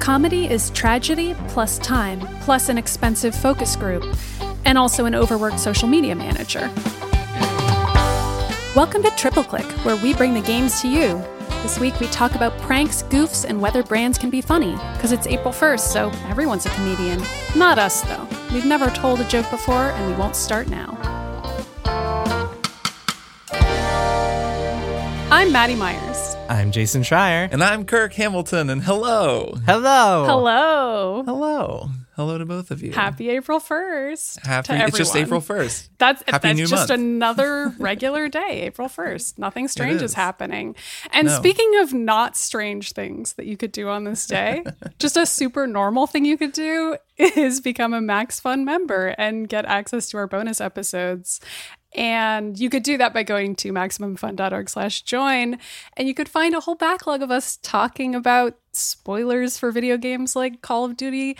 Comedy is tragedy plus time, plus an expensive focus group, and also an overworked social media manager. Welcome to Triple Click, where we bring the games to you. This week we talk about pranks, goofs, and whether brands can be funny, because it's April 1st, so everyone's a comedian. Not us, though. We've never told a joke before, and we won't start now. I'm Maddy Myers. I'm Jason Schreier. And I'm Kirk Hamilton, and hello. Hello. Hello. Hello. Hello to both of you. Happy April 1st. Happy, to it's just. April 1st. That's Happy that's new just month. another regular day, April 1st. Nothing strange is. is. happening. And No. speaking of not strange things that you could do on this day, just a super normal thing you could do is become a Max Fun member and get access to our bonus episodes. And you could do that by going to maximumfun.org slash join. And you could find a whole backlog of us talking about spoilers for video games like Call of Duty.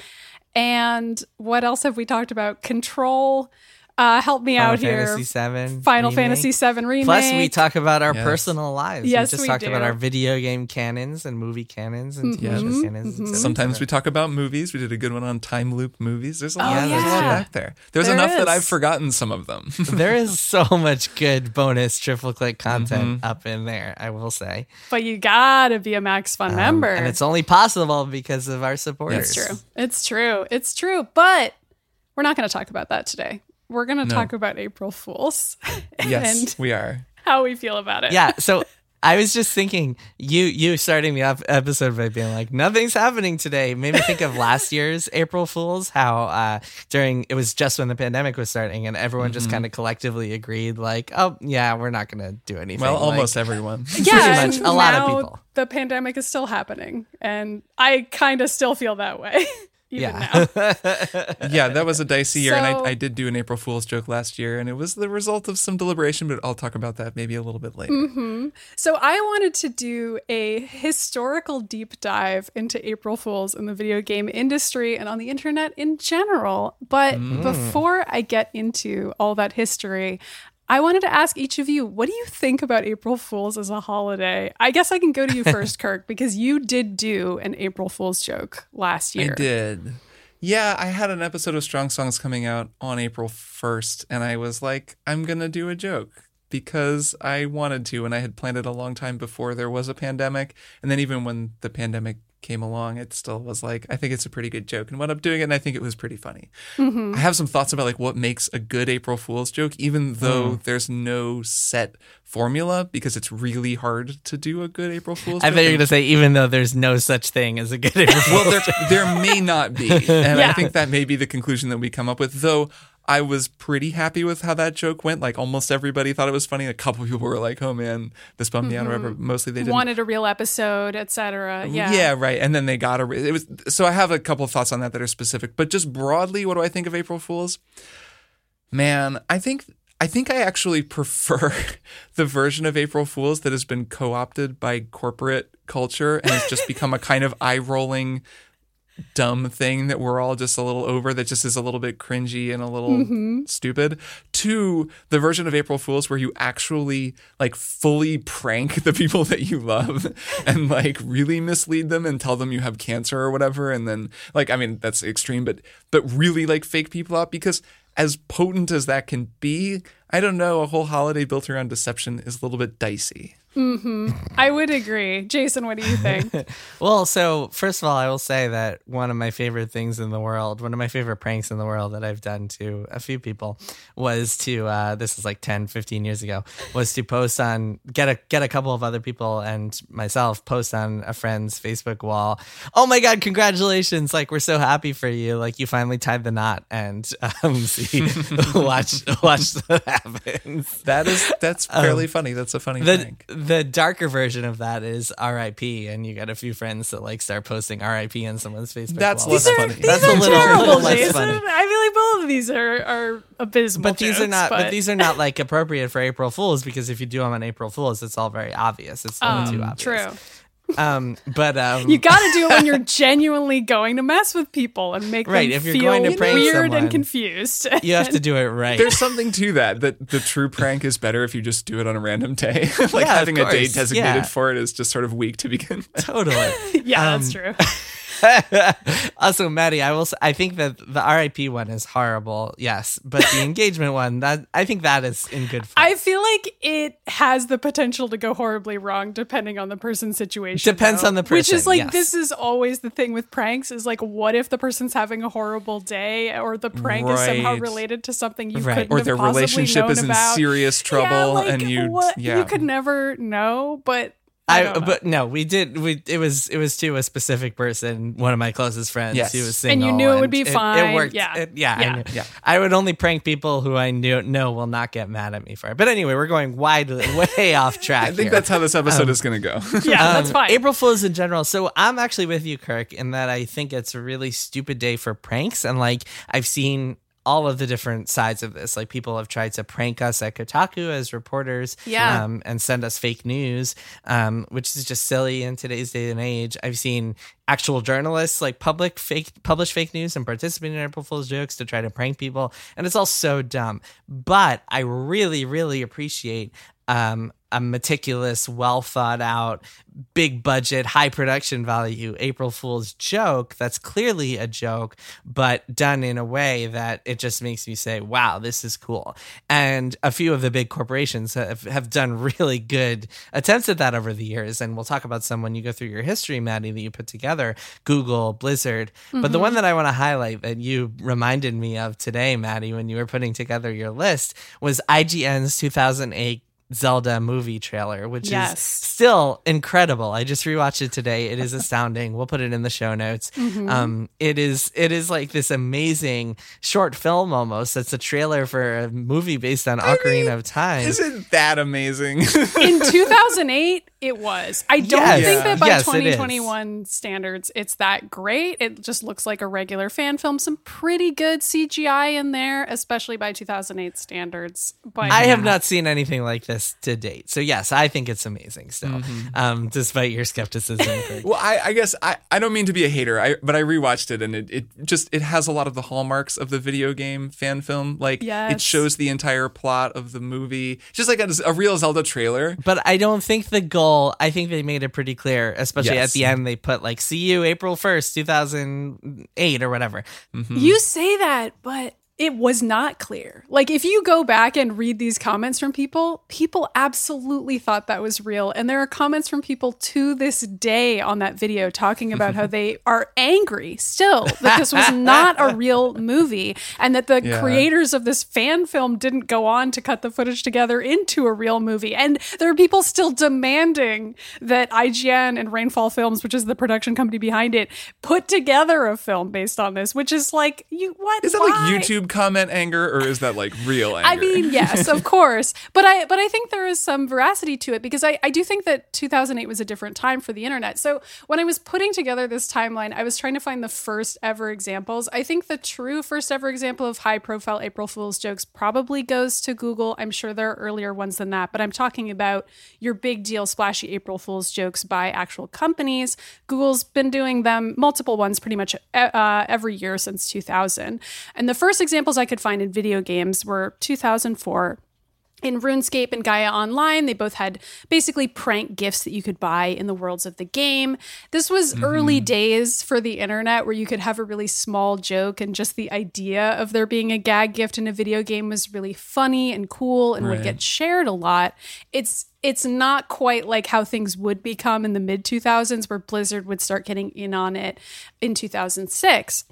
And what else have we talked about? Control. Uh, help me Final out here. Final Fantasy Seven. Final remake. Fantasy VII remake. Plus, we talk about our Yes. personal lives. Yes, we just we talked do. about our video game canons and movie canons and TV show Mhm, canons. et cetera, Sometimes we talk about movies. We did a good one on time loop movies. There's a lot, Oh, there's a lot back there. There's There enough that I've forgotten some of them. there is so much good bonus triple click content Mm-hmm. up in there. I will say, but you gotta be a Max Fun Um, member. and it's only possible because of our supporters. It's true. It's true. It's true. But we're not going to talk about that today. We're going to No. talk about April Fools yes, and we are. how we feel about it. Yeah. So I was just thinking, you you starting the ep- episode by being like, nothing's happening today. Made me think of last year's April Fools. How uh, during it was just when the pandemic was starting, and everyone just kind of collectively agreed, like, oh yeah, we're not gonna do anything. Well, Like, almost everyone. Yeah, much. and A lot of people. The pandemic is still happening, and I kind of still feel that way. Yeah. yeah, that was a dicey year, and I, I did do an April Fool's joke last year, and it was the result of some deliberation, but I'll talk about that maybe a little bit later. Mm-hmm. So I wanted to do a historical deep dive into April Fools in the video game industry and on the internet in general. But before I get into all that history, I wanted to ask each of you, what do you think about April Fools as a holiday? I guess I can go to you first, Kirk, because you did do an April Fool's joke last year. I did. Yeah, I had an episode of Strong Songs coming out on April 1st, and I was like, I'm going to do a joke because I wanted to, and I had planned it a long time before there was a pandemic. And then even when the pandemic came along, it still was like, I think it's a pretty good joke, and wound up doing it, and I think it was pretty funny. Mm-hmm. I have some thoughts about like what makes a good April Fool's joke, even though mm. there's no set formula, because it's really hard to do a good April Fool's I joke. thought you're gonna say, even though there's no such thing as a good April Fool's. well, there, there may not be. And Yeah. I think that may be the conclusion that we come up with. Though I was pretty happy with how that joke went. Like almost everybody thought it was funny. A couple people were like, oh man, this bummed me out or whatever. Mm-hmm. Mostly they didn't. Wanted a real episode, etc. Yeah. yeah, right. And then they got a. It was so I have a couple of thoughts on that that are specific, but just broadly, what do I think of April Fools? Man, I think I think I actually prefer the version of April Fools that has been co-opted by corporate culture and has just become a kind of eye-rolling dumb thing that we're all just a little over that just is a little bit cringy and a little mm-hmm. stupid to the version of April Fools where you actually like fully prank the people that you love and like really mislead them and tell them you have cancer or whatever and then like I mean that's extreme but but really like fake people out because as potent as that can be I don't know a whole holiday built around deception is a little bit dicey. I would agree. Jason, what do you think? Well, so first of all, I will say that one of my favorite things in the world, one of my favorite pranks in the world that I've done to a few people was to uh, this is like 10, 15 years ago, was to post on get a get a couple of other people and myself post on a friend's Facebook wall. Oh my god, congratulations. Like we're so happy for you. Like you finally tied the knot and um see watch watch what happens. That is that's fairly funny. That's a funny The prank. The darker version of that is R.I.P. and you got a few friends that like start posting R.I.P. on someone's Facebook. That's wall. less These are, funny. That's a little- terrible, little less Jason. funny. I feel like both of these are, are abysmal. but these are not. But, these are not like appropriate for April Fools because if you do them on April Fools, it's all very obvious. It's a little too um, obvious. True. Um, but um, You got to do it when you're genuinely going to mess with people and make Right, them if you're feel going to prank weird someone, and confused. you have to do it right. There's something to that. That the true prank is better if you just do it on a random day. like Yeah, having a day designated yeah. for it is just sort of weak to begin. with. totally. yeah, Um, that's true. also, Maddy, I will. I think that the RIP one is horrible. Yes, but the engagement one, that I think that is in good. Fun. I feel like it has the potential to go horribly wrong depending on the person's situation. Depends though. on the Which is like yes. this is always the thing with pranks is like what if the person's having a horrible day or the prank is somehow related to something you Right. couldn't Or have their possibly relationship known is in about. serious trouble, yeah, like, and you, what, yeah, you could never know, but I, I, but no, we did. We it was it was to a specific person, one of my closest friends Yes. who was single, And you single, knew it would be It, fine. worked. Yeah. It- yeah, Yeah. I, knew. Yeah. I would only prank people who I knew know will not get mad at me for it. But anyway, we're going widely way off track. I think here. that's how this episode is going to go. yeah, that's Um, fine. April Fools in general. So I'm actually with you, Kirk, in that I think it's a really stupid day for pranks. And like I've seen all of the different sides of this. Like people have tried to prank us at Kotaku as reporters, Yeah. um, and send us fake news, um, which is just silly in today's day and age. I've seen actual journalists like public fake publish fake news and participate in April Fool's jokes to try to prank people, and it's all so dumb. But I really, really appreciate um, a meticulous, well thought out, big budget, high production value April Fool's joke that's clearly a joke, but done in a way that it just makes me say, wow, this is cool. And a few of the big corporations have, have done really good attempts at that over the years. And we'll talk about some when you go through your history, Maddy, that you put together Google, Blizzard. But the one that I want to highlight that you reminded me of today, Maddy, when you were putting together your list was IGN's 2008 Zelda movie trailer, which Yes. is still incredible. I just rewatched it today. It is astounding. We'll put it in the show notes. Mm-hmm. Um, it is it is like this amazing short film almost. It's a trailer for a movie based on Ocarina of Time. Isn't that amazing? in 2008 it was i don't Yes. think that by Yes, it is. 2021 standards it's that great it just looks like a regular fan film some pretty good cgi in there especially by 2008 standards but I have not seen anything like this to date. So yes, I think it's amazing still. Mm-hmm. Um, despite your skepticism. Well, I, I guess I, I don't mean to be a hater, I, but I rewatched it and it, it just it has a lot of the hallmarks of the video game fan film. Like it shows the entire plot of the movie, just like a, a real Zelda trailer. But I don't think the goal, I think they made it pretty clear, especially Yes. at the end. They put like, see you April 1st, 2008 or whatever. Mm-hmm. you say that but it was not clear. Like if you go back and read these comments from people, people absolutely thought that was real. And there are comments from people to this day on that video talking about how they are angry still that this was not a real movie and that the Yeah. creators of this fan film didn't go on to cut the footage together into a real movie. And there are people still demanding that IGN and Rainfall Films, which is the production company behind it, put together a film based on this, which is like you what Is that why? like YouTube comment anger or is that like real anger? I mean, yes, of course, but I but I think there is some veracity to it because I, I do think that 2008 was a different time for the internet. So when I was putting together this timeline, I was trying to find the first ever examples. I think the true first ever example of high profile April Fool's jokes probably goes to Google. I'm sure there are earlier ones than that, but I'm talking about your big deal splashy April Fool's jokes by actual companies. Google's been doing them multiple ones pretty much uh, every year since 2000. And the first examples I could find in video games were 2004 in RuneScape and Gaia Online, they both had basically prank gifts that you could buy in the worlds of the game. This was mm-hmm. early days for the internet where you could have a really small joke and just the idea of there being a gag gift in a video game was really funny and cool and would get shared a lot. It's it's not quite like how things would become in the mid 2000s where Blizzard would start getting in on it in 2006.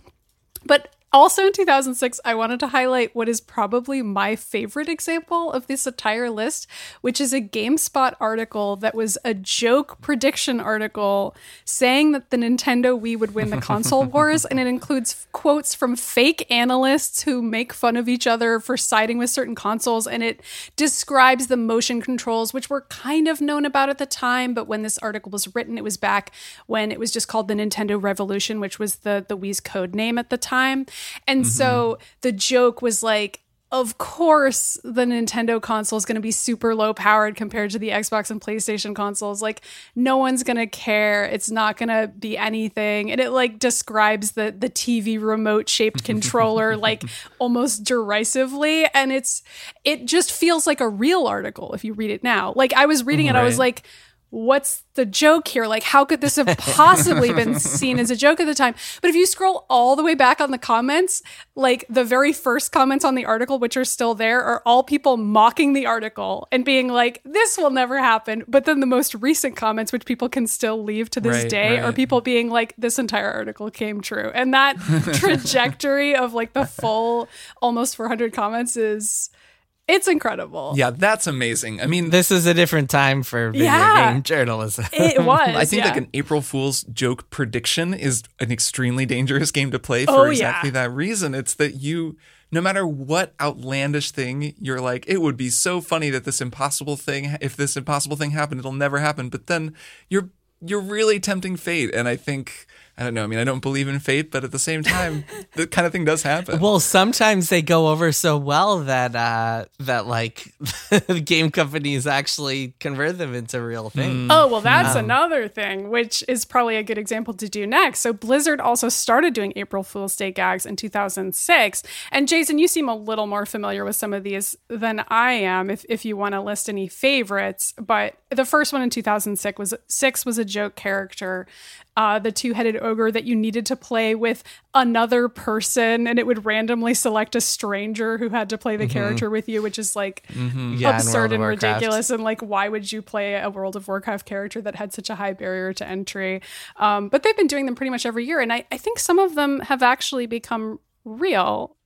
But also in 2006, I wanted to highlight what is probably my favorite example of this entire list, which is a GameSpot article that was a joke prediction article saying that the Nintendo Wii would win the console wars. And it includes quotes from fake analysts who make fun of each other for siding with certain consoles. And it describes the motion controls, which were kind of known about at the time. But when this article was written, it was back when it was just called the Nintendo Revolution, which was the, the Wii's code name at the time. And mm-hmm. so the joke was like, of course the Nintendo console is going to be super low powered compared to the Xbox and PlayStation consoles. Like no one's going to care. It's not going to be anything. And it like describes the the TV remote shaped controller like almost derisively and it's it just feels like a real article if you read it now. Like I was reading it I was like what's the joke here? Like, how could this have possibly been seen as a joke at the time? But if you scroll all the way back on the comments, like the very first comments on the article, which are still there, are all people mocking the article and being like, this will never happen. But then the most recent comments, which people can still leave to this Right, day, are people being like, this entire article came true. And that trajectory of like the full almost 400 comments is. It's incredible. Yeah, that's amazing. I mean, This is a different time for video Yeah. game journalism. It was. I think yeah. like an April Fool's joke prediction is an extremely dangerous game to play for Oh, yeah. exactly that reason. It's that you, no matter what outlandish thing, you're like, it would be so funny that this impossible thing, if this impossible thing happened, it'll never happen. But then you're you're really tempting fate, and I think I don't know. I mean, I don't believe in fate, but at the same time, that kind of thing does happen. Well, sometimes they go over so well that uh, that like game companies actually convert them into real things. Oh, well, that's another thing, which is probably a good example to do next. So, Blizzard also started doing April Fool's Day gags in 2006. And, Jason, you seem a little more familiar with some of these than I am, if, if you want to list any favorites. But the first one in 2006 was, six was a joke character, uh, the two headed ogre that you needed to play with another person, and it would randomly select a stranger who had to play the character with you, which is like Yeah, absurd and ridiculous. And like why would you play a world of warcraft character that had such a high barrier to entry? Um, but they've been doing them pretty much every year and I, I think some of them have actually become real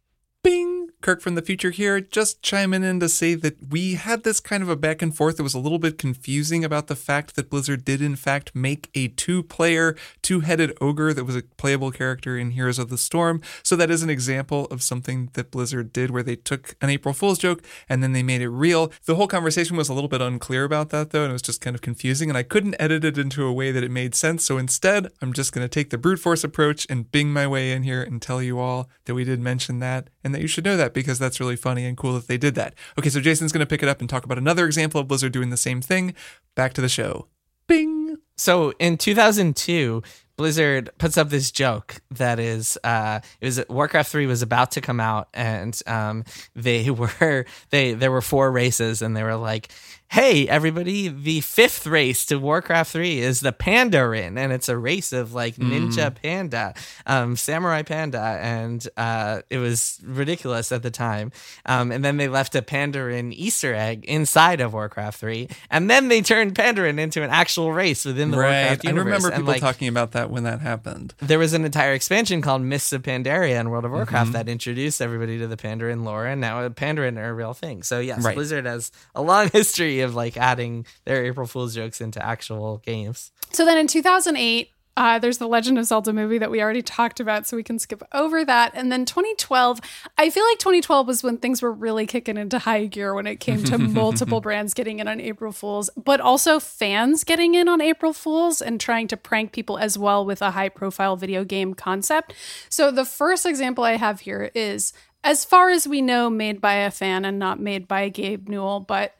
Bing! Kirk from the future here, just chiming in to say that we had this kind of a back and forth that was a little bit confusing about the fact that Blizzard did, in fact, make a two player, two headed ogre that was a playable character in Heroes of the Storm. So that is an example of something that Blizzard did where they took an April Fool's joke and then they made it real. The whole conversation was a little bit unclear about that, though, and it was just kind of confusing, and I couldn't edit it into a way that it made sense. So instead, I'm just going to take the brute force approach and bing my way in here and tell you all that we did mention that and that you should know that because that's really funny and cool that they did that. Okay, so Jason's going to pick it up and talk about another example of Blizzard doing the same thing. Back to the show. Bing. So in 2002, Blizzard puts up this joke that is, uh, it was Warcraft 3 was about to come out, and um, they were they there were four races, and they were like, "Hey, everybody, the fifth race to Warcraft 3 is the Pandaren, and it's a race of like ninja panda, um, samurai panda, and uh, it was ridiculous at the time. Um, and then they left a Pandaren Easter egg inside of Warcraft 3, and then they turned Pandaren into an actual race within the Warcraft I universe. remember And, people like, talking about that when that happened. there was an entire expansion called Mists of Pandaria in World of Mm-hmm. Warcraft that introduced everybody to the Pandaren lore, and now Pandaren are a real thing. So yes, Right. Blizzard has a long history of like adding their April Fool's jokes into actual games. So then in 2008, uh, there's the Legend of Zelda movie that we already talked about, so we can skip over that. And then 2012, I feel like 2012 was when things were really kicking into high gear when it came to multiple brands getting in on April Fools, but also fans getting in on April Fools and trying to prank people as well with a high profile video game concept. So the first example I have here is, as far as we know, made by a fan and not made by Gabe Newell, but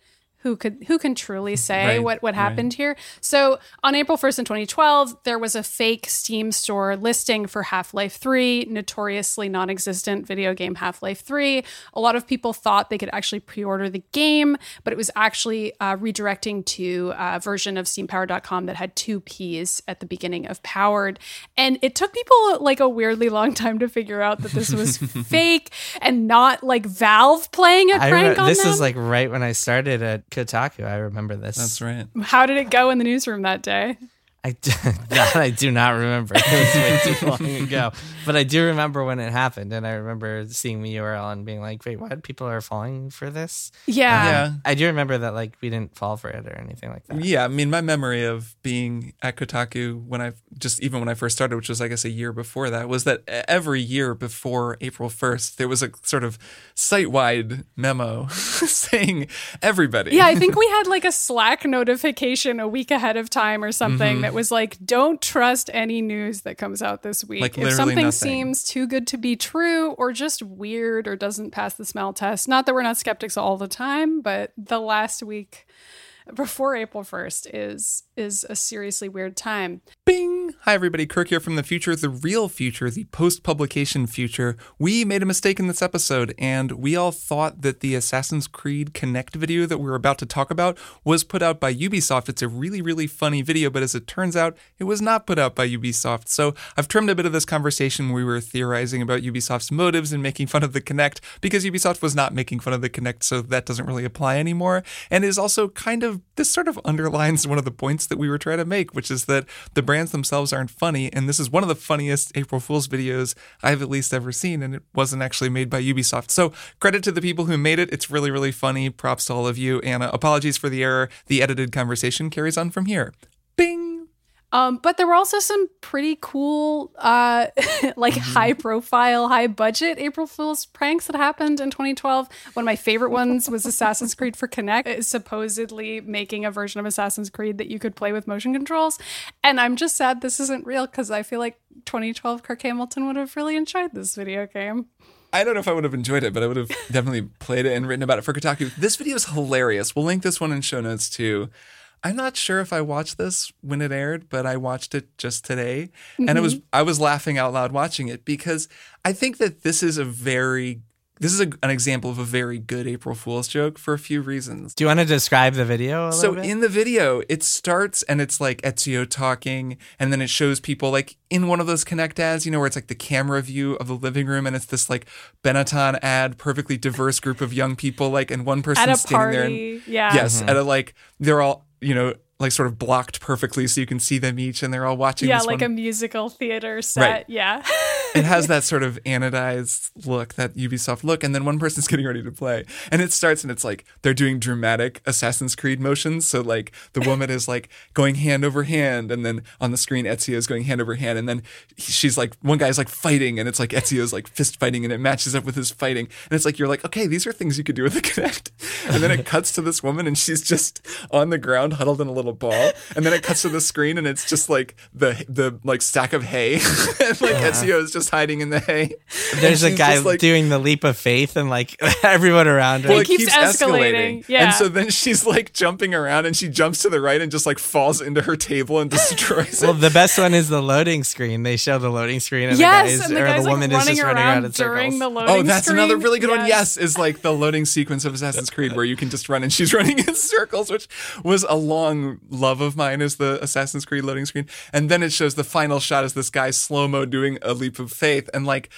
who could who can truly say Right, what what right. happened here? So on April 1st in 2012, there was a fake Steam store listing for Half-Life 3, notoriously non-existent video game Half-Life 3. A lot of people thought they could actually pre-order the game, but it was actually uh, redirecting to a version of steampowered.com that had two P's at the beginning of powered. And it took people like a weirdly long time to figure out that this was fake and not like Valve playing a prank on this them. This is like right when I started at Kotaku. I remember this. That's right. How did it go in the newsroom that day? I d- that I do not remember. It was way too long ago. But I do remember when it happened, and I remember seeing the URL and being like, "Wait, what? People are falling for this?" Yeah. Um, yeah. I do remember that like we didn't fall for it or anything like that. Yeah, I mean, my memory of being at Kotaku when I just even when I first started, which was I guess a year before that, was that every year before April first, there was a sort of site-wide memo saying everybody. Yeah, I think we had like a Slack notification a week ahead of time or something mm-hmm. that was like, don't trust any news that comes out this week. Like, if something nothing. seems too good to be true or just weird or doesn't pass the smell test, not that we're not skeptics all the time, but the last week before April 1st is is a seriously weird time. Bing! Hi, everybody. Kirk here from the future, the real future, the post publication future. We made a mistake in this episode, and we all thought that the Assassin's Creed Kinect video that we're about to talk about was put out by Ubisoft. It's a really, really funny video, but as it turns out, it was not put out by Ubisoft. So I've trimmed a bit of this conversation. Where we were theorizing about Ubisoft's motives and making fun of the Kinect because Ubisoft was not making fun of the Kinect, so that doesn't really apply anymore. And is also kind of, this sort of underlines one of the points that we were trying to make, which is that the brands themselves aren't funny. And this is one of the funniest April Fool's videos I've at least ever seen. And it wasn't actually made by Ubisoft. So credit to the people who made it. It's really, really funny. Props to all of you. Uh, apologies for the error. The edited conversation carries on from here. Bing! Um, but there were also some pretty cool, uh, like Mm-hmm. high profile, high budget April Fool's pranks that happened in 2012. One of my favorite ones was Assassin's Creed for Kinect, supposedly making a version of Assassin's Creed that you could play with motion controls. And I'm just sad this isn't real because I feel like 2012 Kirk Hamilton would have really enjoyed this video game. I don't know if I would have enjoyed it, but I would have definitely played it and written about it for Kotaku. This video is hilarious. We'll link this one in show notes too. I'm not sure if I watched this when it aired, but I watched it just today, and it was mm-hmm. I was laughing out loud watching it because I think that this is a very this is a, an example of a very good April Fool's joke for a few reasons. Do you want to describe the video a So bit? in the video, it starts and it's like Ezio talking, and then it shows people like in one of those Kinect ads, you know, where it's like the camera view of the living room, and it's this like Benetton ad, perfectly diverse group of young people, like, and one person standing there. party. And, yeah. Yes, mm-hmm. at a like they're all you know like sort of blocked perfectly so you can see them each, and they're all watching. Yeah, this like one. a musical theater set. Right. Yeah. it has that sort of anodized look, that Ubisoft look, and then one person's getting ready to play, and it starts, and it's like they're doing dramatic Assassin's Creed motions. So like the woman is like going hand over hand, and then on the screen Ezio is going hand over hand, and then she's like one guy's like fighting, and it's like Ezio's like fist fighting, and it matches up with his fighting, and it's like you're like okay, these are things you could do with the Kinect, and then it cuts to this woman, and she's just on the ground huddled in a little ball, and then it cuts to the screen, and it's just like the the like stack of hay, and like Ezio is just hiding in the hay. There's a she's guy like- doing the leap of faith, and like everyone around her. Well, it it keeps escalating. Yeah. And so then she's like jumping around and she jumps to the right and just like falls into her table and destroys well, it. Well, the best one is the loading screen. They show the loading screen, and yes, the guy is, and the or guy's the woman is running just running around in during circles. the oh, loading Oh, that's another really good one. Yes. Yes, is like the loading sequence of Assassin's Creed where you can just run and she's running in circles, which was a long love of mine is the Assassin's Creed loading screen. And then it shows the final shot as this guy slow mo doing a leap of faith. And like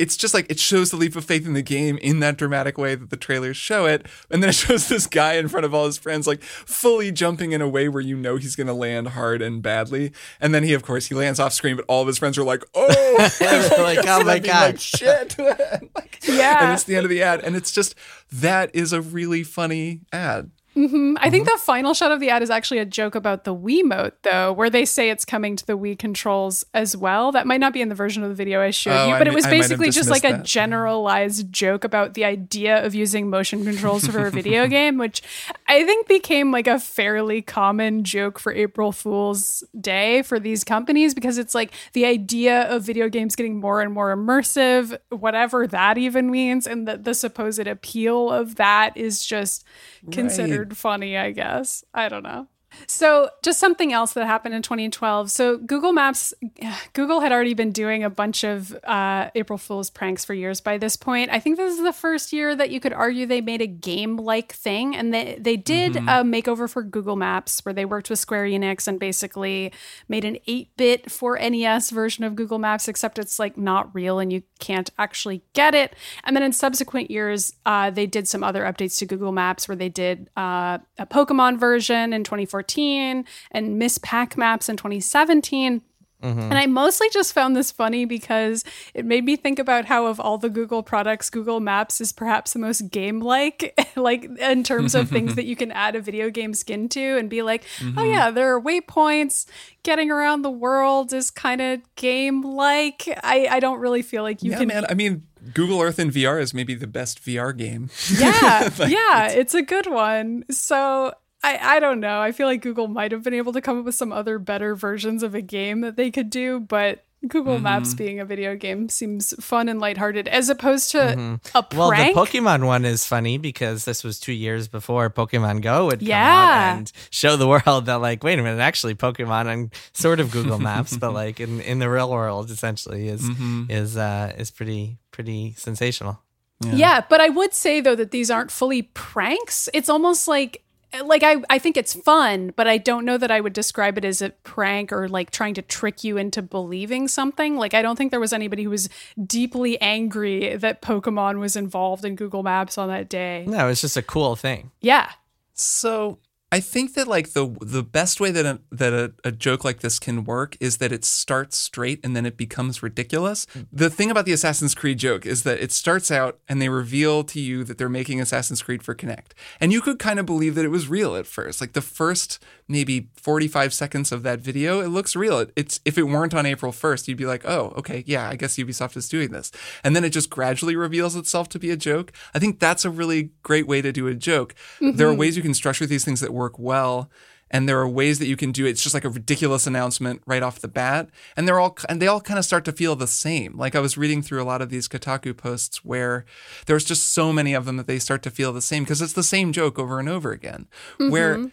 it's just like it shows the leap of faith in the game in that dramatic way that the trailers show it. And then it shows this guy in front of all his friends, like fully jumping in a way where you know he's going to land hard and badly. And then he, of course, he lands off screen, but all of his friends are like, oh, like, oh my god, like, shit. Like, Yeah. And it's the end of the ad. And it's just, that is a really funny ad. Mm-hmm. I think mm-hmm. the final shot of the ad is actually a joke about the Wiimote, though, where they say it's coming to the Wii controls as well. That might not be in the version of the video I showed Oh, you, I but it was I basically just like missed a generalized joke about the idea of using motion controls for a video game, which I think became like a fairly common joke for April Fool's Day for these companies because it's like the idea of video games getting more and more immersive, whatever that even means, and the, the supposed appeal of that is just considered funny, I guess. I don't know. So, just something else that happened in 2012. So, Google Maps, Google had already been doing a bunch of uh, April Fool's pranks for years by this point. I think this is the first year that you could argue they made a game like thing. And they, they did a makeover for Google Maps where they worked with Square Enix and basically made an 8 bit for NES version of Google Maps, except it's like not real and you can't actually get it. And then in subsequent years, uh, they did some other updates to Google Maps where they did uh, a Pokemon version in 2014 and Miss Pac Maps in 2017. And I mostly just found this funny because it made me think about how, of all the Google products, Google Maps is perhaps the most game like, like in terms of things that you can add a video game skin to and be like, oh, yeah, there are waypoints. Getting around the world is kind of game like. I, I don't really feel like you yeah, can. man. I mean, Google Earth in VR is maybe the best VR game. Yeah, yeah, it's a good one. So I, I don't know. I feel like Google might have been able to come up with some other better versions of a game that they could do, but Google Mm-hmm. Maps being a video game seems fun and lighthearted as opposed to a Mm-hmm. Well, the. Pokemon one is funny because this was two years before Pokemon Go would come Yeah. out and show the world that, like, wait a minute, actually, Pokemon and sort of Google Maps, but like in, in the real world, essentially, is is uh, is pretty pretty sensational. Yeah. but I would say though that these aren't fully pranks. It's almost like like I, I think it's fun, but I don't know that I would describe it as a prank or like trying to trick you into believing something. Like I don't think there was anybody who was deeply angry that Pokemon was involved in Google Maps on that day. No, it's just a cool thing. Yeah. So I think that like the the best way that a, that a, a joke like this can work is that it starts straight and then it becomes ridiculous. Mm. The thing about the Assassin's Creed joke is that it starts out and they reveal to you that they're making Assassin's Creed for Kinect, and you could kind of believe that it was real at first. Like the first maybe 45 seconds of that video, it looks real. It, it's if it weren't on April 1st, you'd be like, oh, okay, yeah, I guess Ubisoft is doing this, and then it just gradually reveals itself to be a joke. I think that's a really great way to do a joke. There are mm-hmm. ways you can structure these things that work well. And there are ways that you can do it. It's just like a ridiculous announcement right off the bat, and they're all and they all kind of start to feel the same. Like I was reading through a lot of these Kotaku posts where there's just so many of them that they start to feel the same because it's the same joke over and over again. Where mm-hmm.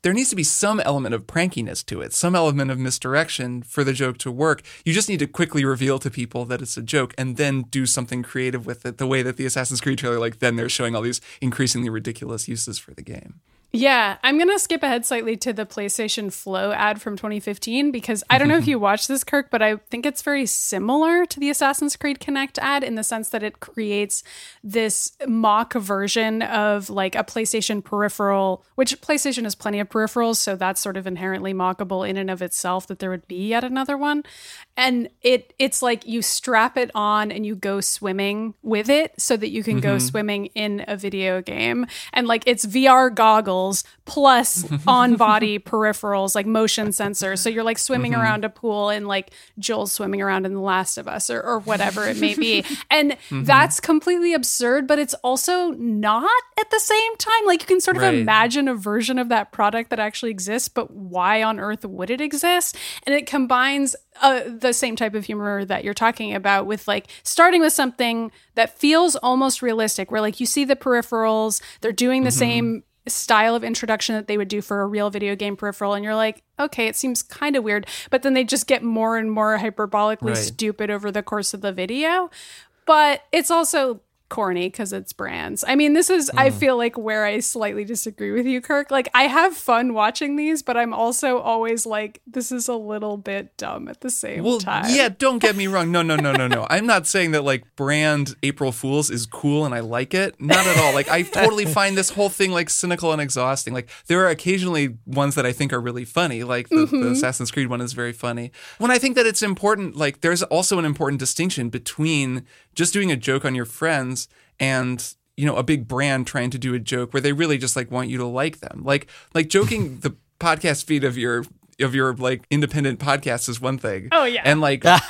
there needs to be some element of prankiness to it, some element of misdirection for the joke to work. You just need to quickly reveal to people that it's a joke and then do something creative with it, the way that the Assassin's Creed trailer, like then they're showing all these increasingly ridiculous uses for the game. Yeah, I'm going to skip ahead slightly to the PlayStation Flow ad from 2015 because I don't know if you watched this, Kirk, but I think it's very similar to the Assassin's Creed Kinect ad in the sense that it creates this mock version of like a PlayStation peripheral, which PlayStation has plenty of peripherals, so that's sort of inherently mockable in and of itself that there would be yet another one. And it it's like you strap it on and you go swimming with it so that you can go mm-hmm. swimming in a video game. And like it's VR goggles plus on body peripherals like motion sensors. So you're like swimming mm-hmm. around a pool and like Joel's swimming around in The Last of Us or, or whatever it may be. And mm-hmm. that's completely absurd, but it's also not at the same time. Like you can sort of Right. imagine a version of that product that actually exists, but why on earth would it exist? And it combines uh, the same type of humor that you're talking about with like starting with something that feels almost realistic, where like you see the peripherals, they're doing the same style of introduction that they would do for a real video game peripheral and you're like okay it seems kind of weird. But then they just get more and more hyperbolically Right. stupid over the course of the video. But it's also corny because it's brands. I mean, this is, I hmm. feel like, where I slightly disagree with you, Kirk. Like, I have fun watching these, but I'm also always like, this is a little bit dumb at the same Well, time. yeah, don't get me wrong. No, no, no, no, no. I'm not saying that like brand April Fools is cool and I like it. Not at all. Like I totally find this whole thing like cynical and exhausting. Like there are occasionally ones that I think are really funny. Like the, the mm-hmm. Assassin's Creed one is very funny. When I think that it's important, like there's also an important distinction between just doing a joke on your friends and you know a big brand trying to do a joke where they really just like want you to like them. Like like joking the podcast feed of your of your like independent podcast is one thing. Oh, yeah. And like oh,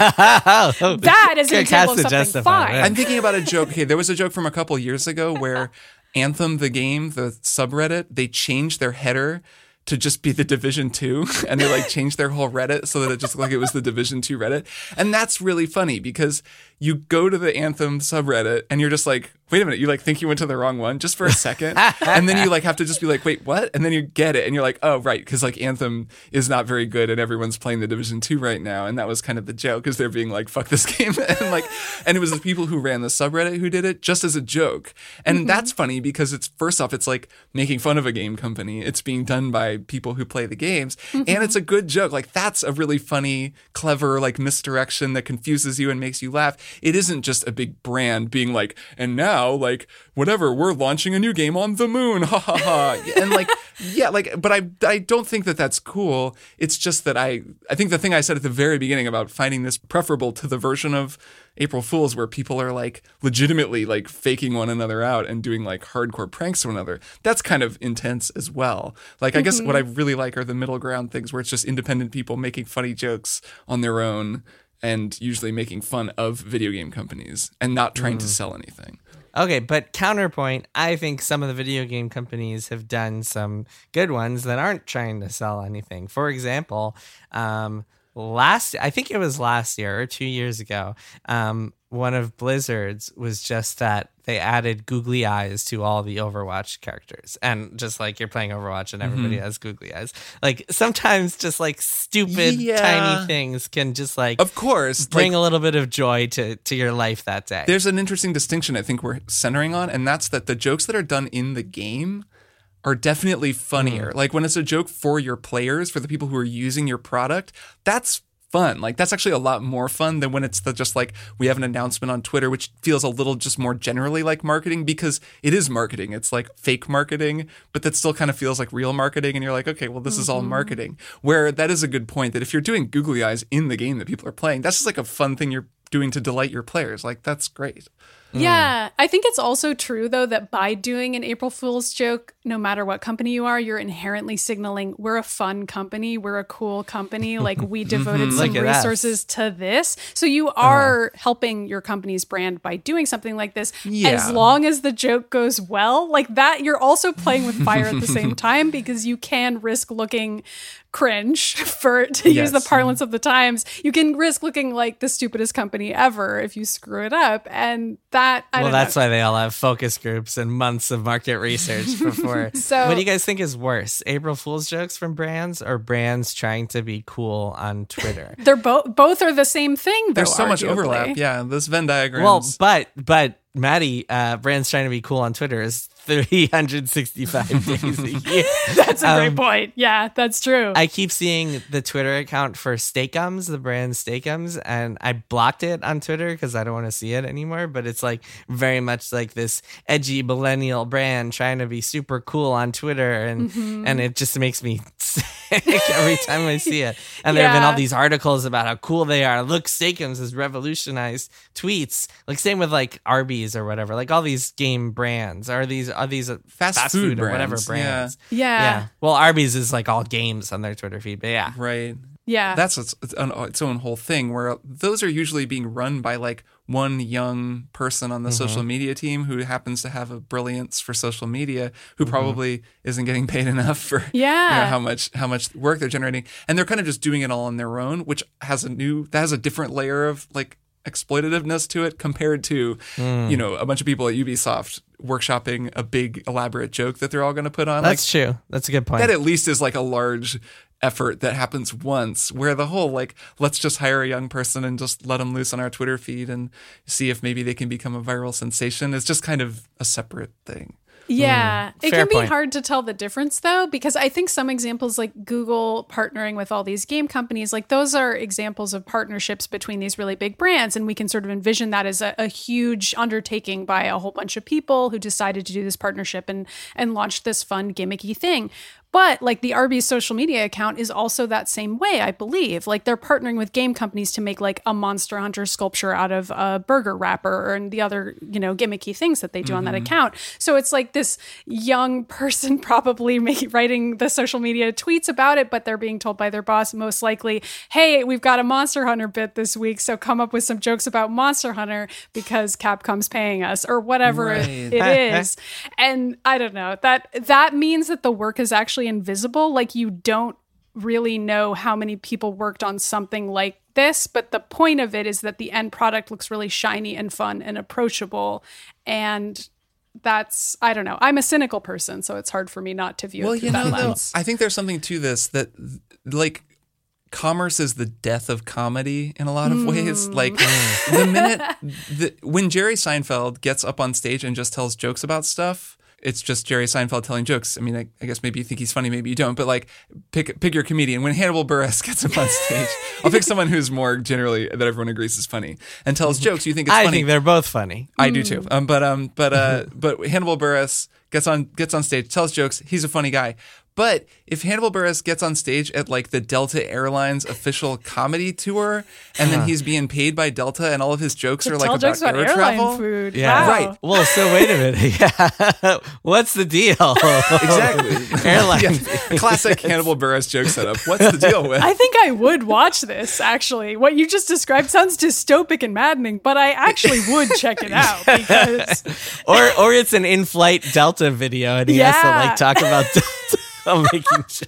That is an Kirk has example of something fine. it. I'm thinking about a joke. Okay, there was a joke from a couple years ago where Anthem, the game, the subreddit, they changed their header to just be the Division Two, and they like changed their whole Reddit so that it just looked like it was the Division Two Reddit, and that's really funny because you go to the Anthem subreddit and you're just like, wait a minute, you like think you went to the wrong one just for a second, and then you like have to just be like, wait, what? And then you get it, and you're like, oh right, because like Anthem is not very good, and everyone's playing the Division Two right now, and that was kind of the joke because they're being like, fuck this game, and like, and it was the people who ran the subreddit who did it just as a joke, and mm-hmm. that's funny because it's first off, it's like making fun of a game company, it's being done by people who play the games, and mm-hmm. it's a good joke, like that's a really funny, clever like misdirection that confuses you and makes you laugh. It isn't just a big brand being like, and now like whatever, we're launching a new game on the moon, ha ha ha, and like yeah, like but I I don't think that that's cool. It's just that I I think the thing I said at the very beginning about finding this preferable to the version of April Fools where people are like legitimately like faking one another out and doing like hardcore pranks to one another. That's kind of intense as well. Like I guess what mm-hmm. I really like are the middle ground things where it's just independent people making funny jokes on their own and usually making fun of video game companies and not trying to sell anything. Okay, but counterpoint, I think some of the video game companies have done some good ones that aren't trying to sell anything. For example, um, last I think it was last year or two years ago, um, one of Blizzard's was just that they added googly eyes to all the Overwatch characters, and just like you're playing Overwatch and everybody mm-hmm. has googly eyes. Like sometimes just like stupid Yeah. tiny things can just like Of course, bring like, a little bit of joy to to your life that day. there's an interesting distinction I think we're centering on, and that's that the jokes that are done in the game are definitely funnier. Mm. Like when it's a joke for your players, for the people who are using your product, that's fun. Like that's actually a lot more fun than when it's the just like we have an announcement on Twitter, which feels a little just more generally like marketing because it is marketing. It's like fake marketing, but that still kind of feels like real marketing. And you're like, okay, well, this is all mm-hmm. marketing. Where that is a good point that if you're doing googly eyes in the game that people are playing, that's just like a fun thing you're doing to delight your players. Like that's great. Mm. Yeah, I think it's also true though that by doing an April Fool's joke, no matter what company you are, you're inherently signaling we're a fun company, we're a cool company, like we devoted mm-hmm. some at us. resources to this. So you uh-huh. are helping your company's brand by doing something like this. Yeah. As long as the joke goes well, like that you're also playing with fire at the same time because you can risk looking cringe for to use the parlance of the times. You can risk looking like the stupidest company ever if you screw it up. And that I well, that's know. why they all have focus groups and months of market research before. So- what do you guys think is worse, April Fool's jokes from brands or brands trying to be cool on Twitter? They're both both are the same thing. Though, There's so much overlap. Yeah, this Venn diagram. well, but but Maddy, uh, brands trying to be cool on Twitter is 365 days a year. That's a great Um, point. Yeah, that's true. I keep seeing the Twitter account for Steakums, the brand Steakums, and I blocked it on Twitter because I don't want to see it anymore. But it's like very much like this edgy millennial brand trying to be super cool on Twitter, and Mm-hmm. and it just makes me sick every time I see it. And there have been all these articles about how cool they are. Look, Steakums has revolutionized tweets. Like same with like Arby's or whatever. Like all these game brands are these are these uh, Fast food or whatever brands, yeah. yeah, Yeah. Well, Arby's is like all games on their Twitter feed, but yeah. right. yeah. That's its, its own, its own whole thing where those are usually being run by like one young person on the social media team who happens to have a brilliance for social media who probably isn't getting paid enough for you know, Yeah. how much how much work they're generating and they're kind of just doing it all on their own which has a new that has a different layer of like exploitativeness to it compared to hmm. you know a bunch of people at Ubisoft workshopping a big elaborate joke that they're all going to put on like That's true. That's a good point. that at least is like a large effort that happens once where the whole like let's just hire a young person and just let them loose on our twitter feed and see if maybe they can become a viral sensation is just kind of a separate thing Yeah. Hmm. It Fair can be point. hard to tell the difference though, because I think some examples like Google partnering with all these game companies, like those are examples of partnerships between these really big brands. And we can sort of envision that as a, a huge undertaking by a whole bunch of people who decided to do this partnership and and launch this fun gimmicky thing. But like the Arby's social media account is also that same way, I believe. Like they're partnering with game companies to make like a Monster Hunter sculpture out of a burger wrapper and the other, you know, gimmicky things that they do on that mm-hmm. account. So it's like this young person probably writing the social media tweets about it, but they're being told by their boss most likely, "Hey, we've got a Monster Hunter bit this week, so come up with some jokes about Monster Hunter because Capcom's paying us or whatever Right. it is." and I don't know. That that means that the work is actually invisible, like you don't really know how many people worked on something like this, but the point of it is that the end product looks really shiny and fun and approachable. And that's I don't know. I'm a cynical person, so it's hard for me not to view well it through you know that though, i think there's something to this that like commerce is the death of comedy in a lot of ways. Hmm. Like the minute the, when jerry seinfeld gets up on stage and just tells jokes about stuff it's just Jerry Seinfeld telling jokes. I mean, I, I guess maybe you think he's funny, maybe you don't. But like, pick pick your comedian. When Hannibal Buress gets up on stage, I'll pick someone who's more generally that everyone agrees is funny and tells jokes. You think it's I funny? think they're both funny. I do too. Um, but um, but uh, but Hannibal Buress gets on gets on stage, tells jokes. He's a funny guy. But if Hannibal Buress gets on stage at like the Delta Airlines official comedy tour, and then he's being paid by Delta, and all of his jokes are like Tell about, jokes about air airline travel, food. Yeah. Wow. Right. Well, so wait a minute. Yeah. What's the deal? exactly. Airline. Yeah. Classic Hannibal Buress joke setup. What's the deal with? I think I would watch this actually. What you just described sounds dystopic and maddening, but I actually would check it out because or or it's an in-flight Delta video, and he has to like talk about Delta while making jokes.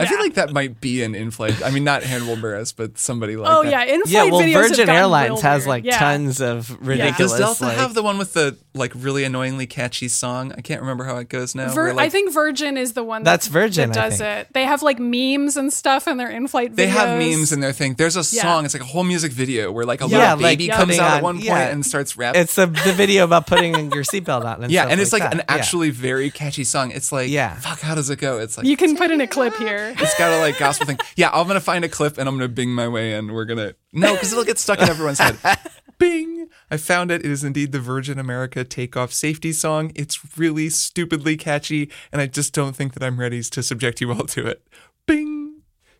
I feel like that might be an in-flight. I mean, not Hannibal Buress, but somebody like Oh that. yeah, in Yeah, well, videos have Virgin gotten Airlines real has weird. like Yeah. tons of ridiculous. Does Delta like, have the one with the like really annoyingly catchy song? I can't remember how it goes now. Vir- where, like, I think Virgin is the one that, That's Virgin, that I does think. it. They have like memes and stuff in their in-flight videos. they have memes in their thing. There's a Yeah. song. It's like a whole music video where like a Yeah, little like baby comes putting out on- at one point yeah. and starts rapping. It's the the video about putting your seatbelt on. And yeah, stuff and it's like, that. an Yeah. actually very catchy song. It's like, Yeah. fuck, how does it go? It's like You can put in a clip here. it's got a like gospel thing. Yeah, I'm gonna find a clip and I'm gonna bing my way in. We're gonna no, because it'll get stuck in everyone's head. Bing! I found it. It is indeed the Virgin America takeoff safety song. It's really stupidly catchy, and I just don't think that I'm ready to subject you all to it.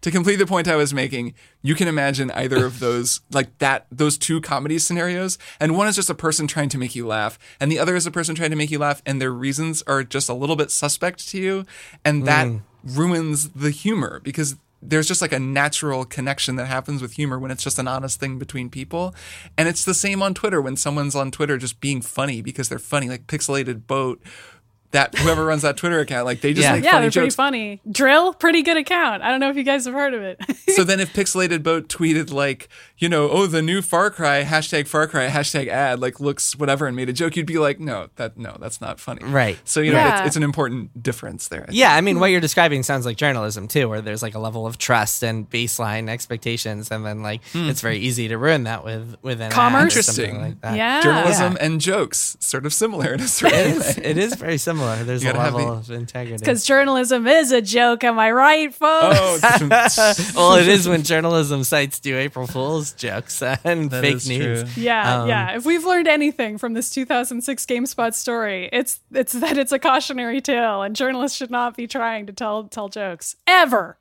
To complete the point I was making, you can imagine either of those, like that, those two comedy scenarios, and one is just a person trying to make you laugh, and the other is a person trying to make you laugh, and their reasons are just a little bit suspect to you, and that mm. ruins the humor because there's just like a natural connection that happens with humor when it's just an honest thing between people. And it's the same on Twitter when someone's on Twitter just being funny because they're funny, like Pixelated Boat. That whoever runs that Twitter account, like they just Yeah. make Yeah, funny they're pretty funny. dril, pretty good account. I don't know if you guys have heard of it. so then if Pixelated Boat tweeted like, you know, oh the new Far Cry, hashtag Far Cry, hashtag ad, like looks whatever and made a joke, you'd be like, no, that no, that's not funny. Right. So you know, Yeah. it's, it's an important difference there. I think. Yeah, I mean, what you're describing sounds like journalism too, where there's like a level of trust and baseline expectations, and then like hmm. it's very easy to ruin that with with an ad or Commerce? something Interesting. like that. yeah. Journalism Yeah. and jokes, sort of similar in a certain It way. is, it is very similar. There's a gotta have level of integrity. Because journalism is a joke, am I right, folks? Oh, well, it is when journalism sites do April Fool's jokes and That fake news. true. Yeah, Um, yeah. If we've learned anything from this 2006 GameSpot story, it's it's that it's a cautionary tale, and journalists should not be trying to tell tell jokes ever.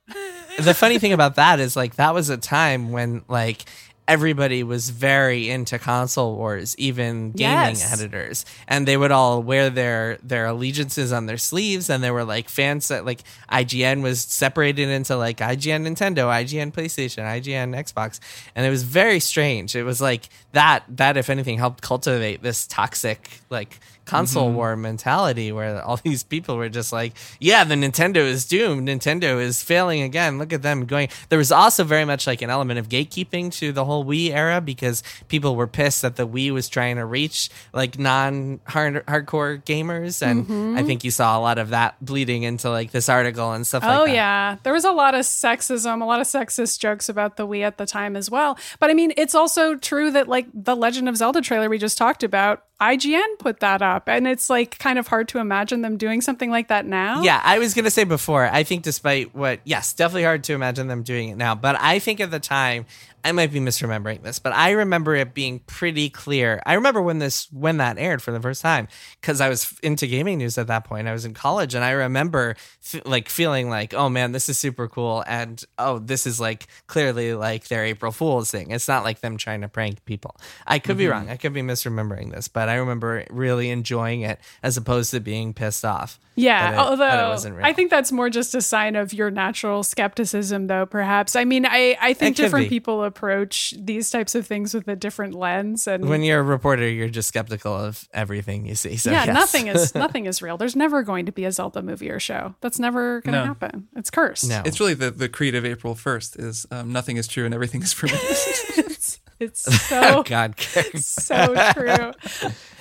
the funny thing about that is like that was a time when like everybody was very into console wars even gaming Yes. editors. And they would all wear their their allegiances on their sleeves and there were like fans that like IGN was separated into like IGN Nintendo IGN PlayStation IGN Xbox. And it was very strange. It was like that that if anything helped cultivate this toxic like console mm-hmm. war mentality where all these people were just like, yeah, the Nintendo is doomed. Nintendo is failing again. Look at them going. There was also very much like an element of gatekeeping to the whole Wii era because people were pissed that the Wii was trying to reach like non hardcore gamers. And I mm-hmm. think you saw a lot of that bleeding into like this article and stuff like that. oh that. yeah, there was a lot of sexism, a lot of sexist jokes about the Wii at the time as well. But I mean, it's also true that like the Legend of Zelda trailer we just talked about, IGN put that up, and it's like kind of hard to imagine them doing something like that now. Yeah, I was gonna say before. I think, despite what, yes, definitely hard to imagine them doing it now. But I think at the time, I might be misremembering this, but I remember it being pretty clear. I remember when this when that aired for the first time because I was into gaming news at that point. I was in college, and I remember f- like feeling like, oh man, this is super cool, and oh, this is like clearly like their April Fool's thing. It's not like them trying to prank people. I could be mm-hmm. wrong. I could be misremembering this, but I remember really enjoying it as opposed to being pissed off. Yeah, it- although wasn't real. I think that's more just a sign of your natural skepticism, though. Perhaps I mean, I I think different people approach these types of things with a different lens, and when you're a reporter, you're just skeptical of everything you see. So yeah, yes. nothing is nothing is real. There's never going to be a Zelda movie or show. That's never going to No. happen. It's cursed. No. It's really the, the creed of April 1st is um, nothing is true and everything is permitted. it's, it's Oh so God, so true.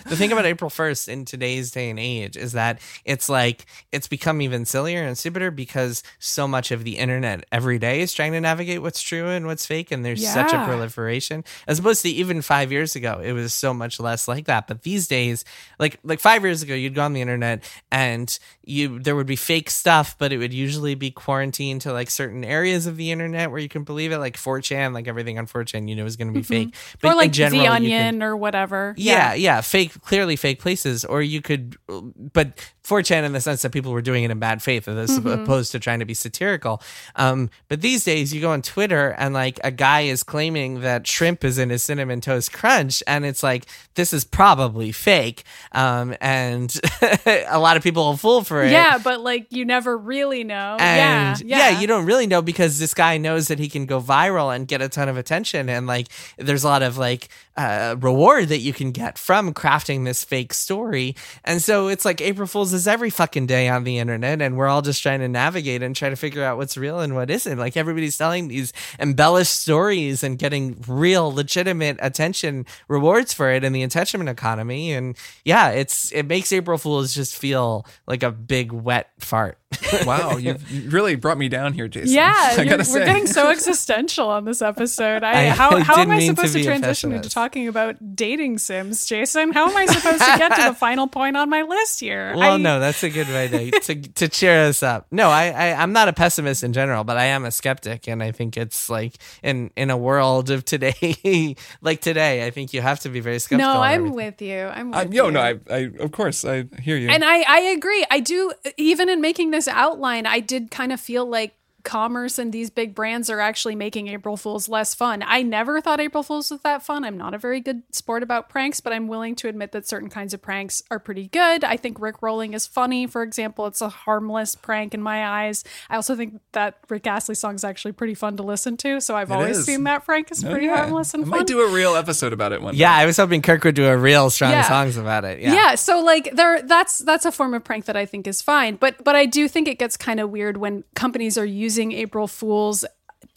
The thing about April 1st in today's day and age is that it's like it's become even sillier and stupider because so much of the internet every day is trying to navigate what's true and what's fake and there's such a proliferation as opposed to even 5 years ago it was so much less like that. But these days like like 5 years ago you'd go on the internet and you there would be fake stuff but it would usually be quarantined to like certain areas of the internet where you can believe it like 4chan like everything on 4chan you know is going to be mm-hmm. fake. But or in like general, the you can- onion or whatever. yeah, yeah, fake clearly fake places, or you could, but 4chan in the sense that people were doing it in bad faith as Mm-hmm. opposed to trying to be satirical. Um, but these days, you go on Twitter and like a guy is claiming that shrimp is in his cinnamon toast crunch, and it's like this is probably fake, um, and a lot of people will fall for it. Yeah, but like you never really know. And yeah, yeah, you don't really know because this guy knows that he can go viral and get a ton of attention. And like, there's a lot of like uh, reward that you can get from crafting this fake story. And so it's like April Fool's is every fucking day on the internet. And we're all just trying to navigate and try to figure out what's real and what isn't. Like, everybody's telling these embellished stories and getting real, legitimate attention rewards for it in the attention economy. And yeah, it's, it makes April Fool's just feel like a big wet fart. Wow, you've you really brought me down here, Jason. Yeah, I gotta we're getting so existential on this episode. I, I how how am I mean to supposed to, transition into talking about dating sims, Jason? How am I supposed to get to the final point on my list here? Well, I- no, that's a good way to, to to cheer us up. No, I, I I'm not a pessimist in general, but I am a skeptic, and I think it's like in in a world of today, like today, I think you have to be very skeptical. No, I'm with you. I'm uh, with I'm, yo, you. no, I, I, of course, I hear you. And I, I agree. I do, even in making this outline, I did kind of feel like commerce and these big brands are actually making April Fools less fun. I never thought April Fools was that fun. I'm not a very good sport about pranks, but I'm willing to admit that certain kinds of pranks are pretty good. I think Rick rolling is funny, for example. It's a harmless prank in my eyes. I also think that Rick Astley song is actually pretty fun to listen to. So I've always is. seen that prank is Oh, pretty yeah. harmless and I fun. might do a real episode about it one Yeah, day. I was hoping Kirk would do a real strong Yeah. songs about it. Yeah. yeah. so like there that's that's a form of prank that i think is fine but but i do think it gets kind of weird when companies are using april fools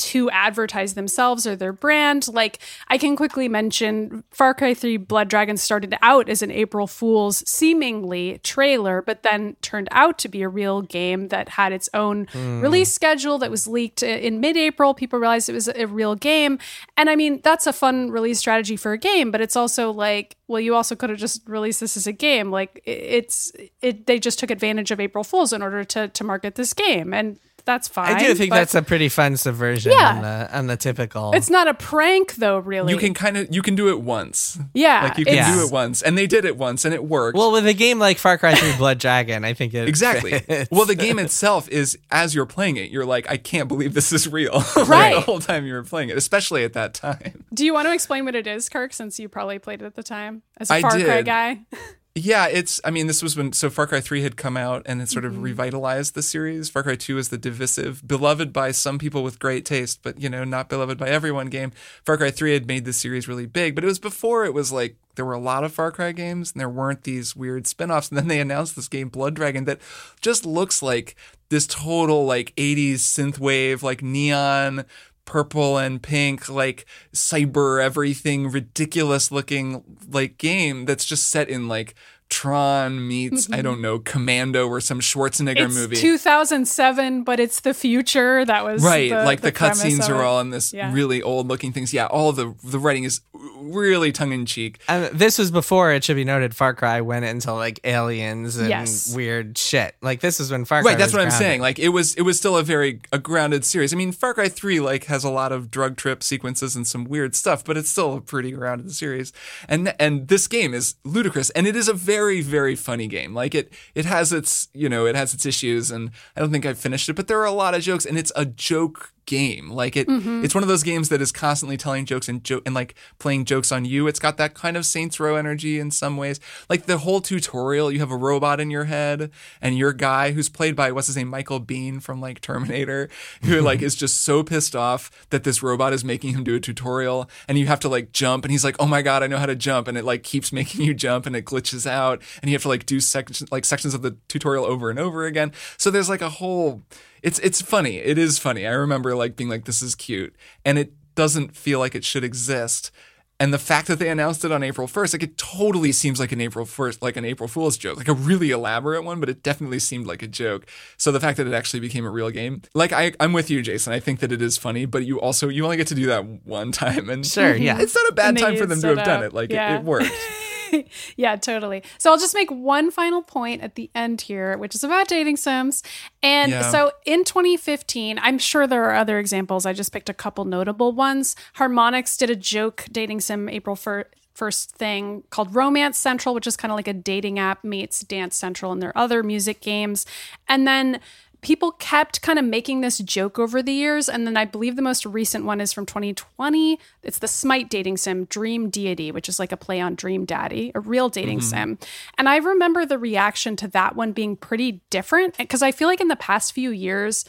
to advertise themselves or their brand. Like i can quickly mention far cry 3 blood dragon started out as an april fools seemingly trailer but then turned out to be a real game that had its own hmm. release schedule that was leaked uh, in mid-april. People realized it was a real game. And i mean that's a fun release strategy for a game but it's also like well you also could have just released this as a game. Like it's it they just took advantage of april fools in order to to market this game. And that's fine I do think but that's a pretty fun subversion Yeah. on the on the typical. it's not a prank though really You can kind of you can do it once. yeah Like you can it's- do it once, and they did it once, and it worked. well, with a game like Far Cry 3 Blood Dragon, I think it Exactly. fits. Well, the game itself is as you're playing it, you're like, I can't believe this is real. Like, Right. the whole time you were playing it, especially at that time. do you want to explain what it is kirk since you probably played it at the time as a I far cry guy Yeah, it's. I mean, this was when so Far Cry Three had come out, and it sort of mm-hmm. revitalized the series. Far Cry Two is the divisive, beloved by some people with great taste, but you know, not beloved by everyone. Game. Far Cry Three had made the series really big, but it was before it was like there were a lot of Far Cry games, and there weren't these weird spin-offs. And then they announced this game, Blood Dragon, that just looks like this total like '80s synthwave, like neon purple and pink, like cyber everything, ridiculous looking like game that's just set in like Tron meets I don't mm-hmm. know Commando or some Schwarzenegger it's movie. 2007 but it's the future that was Right, the, like the, premise cutscenes of are it. all in this Yeah. really old looking things. Yeah, all the the writing is really tongue in cheek. And uh, this was before it should be noted Far Cry went into like aliens and Yes. weird shit. Like this is when Far Cry Right, that's was what I'm saying. Like it was it was still a very a grounded series. I mean, Far Cry 3 like has a lot of drug trip sequences and some weird stuff, but it's still a pretty grounded series. And and this game is ludicrous and it is a very very very funny game. Like it it has its, you know, it has its issues and I don't think I've finished it, but there are a lot of jokes and it's a joke game. Like it mm-hmm. it's one of those games that is constantly telling jokes and joke and like playing jokes on you. It's got that kind of Saints Row energy in some ways. Like the whole tutorial, you have a robot in your head and your guy who's played by what's his name Michael Biehn from like Terminator who like is just so pissed off that this robot is making him do a tutorial and you have to like jump and he's like, "Oh my god, I know how to jump." And it like keeps making you jump and it glitches out and you have to like do sections like sections of the tutorial over and over again. So there's like a whole it's it's funny. It is funny. I remember like being like this is cute and it doesn't feel like it should exist. And the fact that they announced it on April 1st, like it totally seems like an April 1st, like an April Fool's joke, like a really elaborate one, but it definitely seemed like a joke. So the fact that it actually became a real game, like I, I'm with you, Jason. I think that it is funny, but you also, you only get to do that one time. And Sure, yeah. it's not a bad time for them to stood have done it. Like Yeah. it, it worked. yeah, totally. So I'll just make one final point at the end here, which is about dating sims. And Yeah. so in 2015, I'm sure there are other examples. I just picked a couple notable ones. Harmonix did a joke dating sim April 1st. first thing called Romance Central, which is kind of like a dating app meets Dance Central and their other music games. And then people kept kind of making this joke over the years. And then I believe the most recent one is from 2020. It's the Smite dating sim Dream Deity, which is like a play on Dream Daddy, a real dating mm-hmm. sim. And I remember the reaction to that one being pretty different because I feel like in the past few years,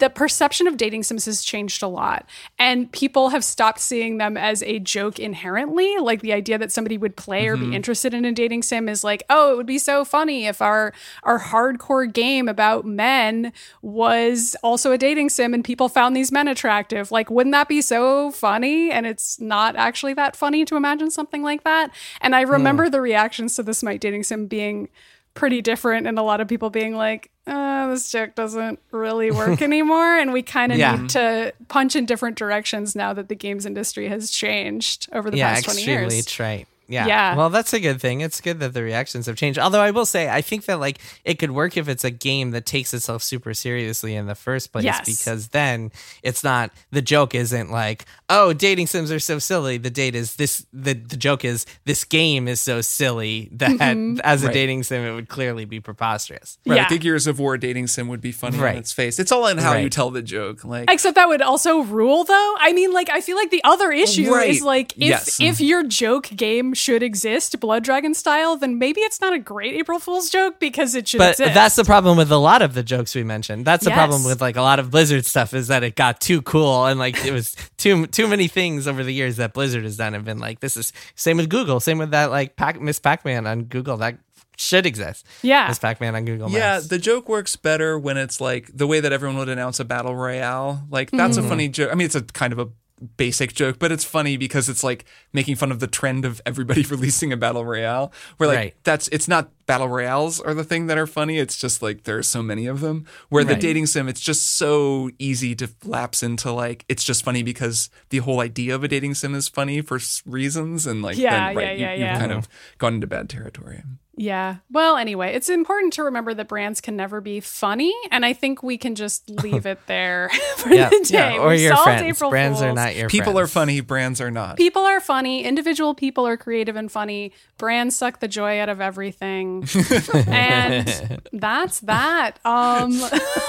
the perception of dating sims has changed a lot. And people have stopped seeing them as a joke inherently. Like the idea that somebody would play or be mm-hmm. interested in a dating sim is like oh it would be so funny if our our hardcore game about men was also a dating sim and people found these men attractive. Like wouldn't that be so funny? And it's not actually that funny to imagine something like that. And i hmm. remember the reactions to the smite dating sim being pretty different and a lot of people being like uh, this joke doesn't really work anymore and we kind of Yeah. need to punch in different directions now that the games industry has changed over the yeah, past 20 years. Yeah, extremely trite. Yeah. Yeah. Well, that's a good thing. It's good that the reactions have changed. Although I will say, I think that like it could work if it's a game that takes itself super seriously in the first place, Yes. because then it's not the joke isn't like, oh, dating sims are so silly. The date is this. The the joke is this game is so silly that Mm-hmm. as a Right. dating sim it would clearly be preposterous. Right. Yeah. I think Gears of War dating sim would be funny Right. on its face. It's all in how you tell the joke. Like Except that would also rule though. I mean, like I feel like the other issue Right. is like if Yes. if your joke game should exist, Blood Dragon style, then maybe it's not a great April Fool's joke because it should But exist. that's the problem with a lot of the jokes we mentioned. That's the problem with like a lot of Blizzard stuff is that it got too cool and like it was too too many things over the years that Blizzard has done have been like this is same with Google, same with that like Pac, Miss Pac-Man on Google that should exist. Yeah. Miss Pac-Man on Google Yeah, the joke works better when it's like the way that everyone would announce a battle royale. Like that's Mm-hmm. a funny joke. I mean, it's a kind of a basic joke, but it's funny because it's like making fun of the trend of everybody releasing a battle royale. Where like Right. that's it's not battle royales are the thing that are funny. It's just like there are so many of them. Where the dating sim, it's just so easy to lapse into like it's just funny because the whole idea of a dating sim is funny for reasons, and like Yeah, then, right, yeah, you, yeah, you've yeah. kind of gone into bad territory. Yeah. Well, anyway, it's important to remember that brands can never be funny, and I think we can just leave it there for yeah, the day. yeah, or We your friends. April Brands are not your People are funny, brands are not. People are funny. Individual people are creative and funny. Brands suck the joy out of everything, and that's that. Um,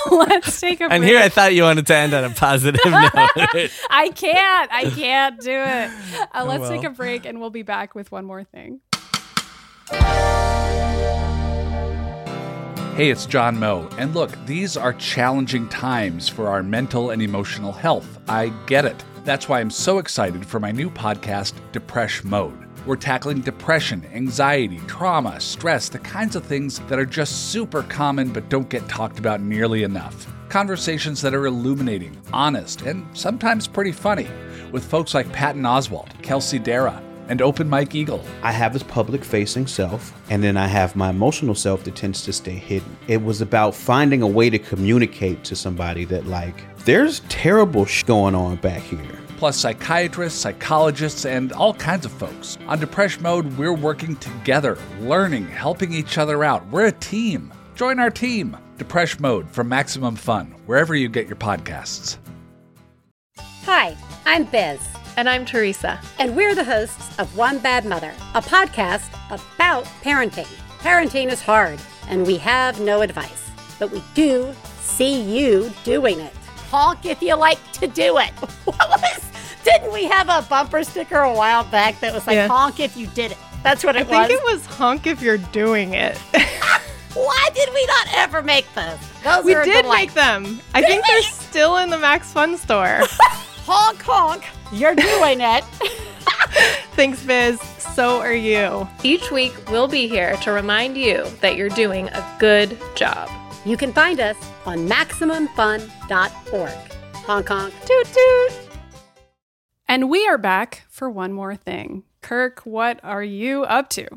let's take a. And here I thought you wanted to end on a positive note. I can't. I can't do it. Uh, let's well. take a break, and we'll be back with one more thing. Hey, it's John Moe. And look, these are challenging times for our mental and emotional health. I get it. That's why I'm so excited for my new podcast, Depression Mode. We're tackling depression, anxiety, trauma, stress, the kinds of things that are just super common but don't get talked about nearly enough. Conversations that are illuminating, honest, and sometimes pretty funny, with folks like Patton Oswalt, Kelsey Darragh, and Open Mike Eagle. I have this public facing self, and then I have my emotional self that tends to stay hidden. It was about finding a way to communicate to somebody that, like, there's terrible sh going on back here. plus psychiatrists, psychologists, and all kinds of folks. On Depression Mode, we're working together, learning, helping each other out. We're a team. Join our team. Depression Mode from Maximum Fun, wherever you get your podcasts. Hi, I'm Biz, And I'm Teresa. and we're the hosts of One Bad Mother, a podcast about parenting. Parenting is hard, and we have no advice, but we do see you doing it. Honk if you like to do it. What was? Didn't we have a bumper sticker a while back that was like Yeah. honk if you did it? That's what I it think it was honk if you're doing it. Why did we not ever make those? Those we did delight. make them. I think they're still in the Max Fun store. Honk honk. You're doing it. Thanks, Biz. So are you. Each week, we'll be here to remind you that you're doing a good job. You can find us on MaximumFun.org. Honk honk. Toot toot. And we are back for one more thing. Kirk, what are you up to?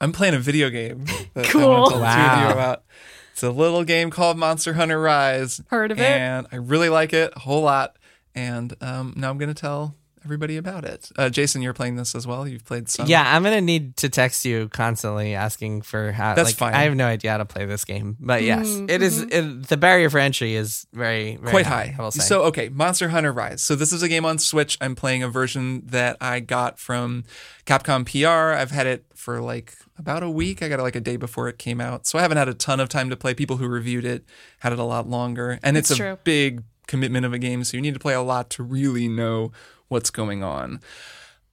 I'm playing a video game that Cool. want to tell the Wow. you about. It's a little game called Monster Hunter Rise. Heard of it? And I really like it a whole lot. And um, now I'm going to tell everybody about it. Uh, Jason, you're playing this as well. You've played some. Yeah, I'm gonna need to text you constantly asking for how. That's like, fine. I have no idea how to play this game, but yes, Mm, it is- it- the barrier for entry is very, very quite high. I will say. So okay, Monster Hunter Rise. So this is a game on Switch. I'm playing a version that I got from Capcom PR. I've had it for like about a week. I got it like a day before it came out. So I haven't had a ton of time to play. People who reviewed it had it a lot longer. And it's That's a true. big commitment of a game, so you need to play a lot to really know what's going on.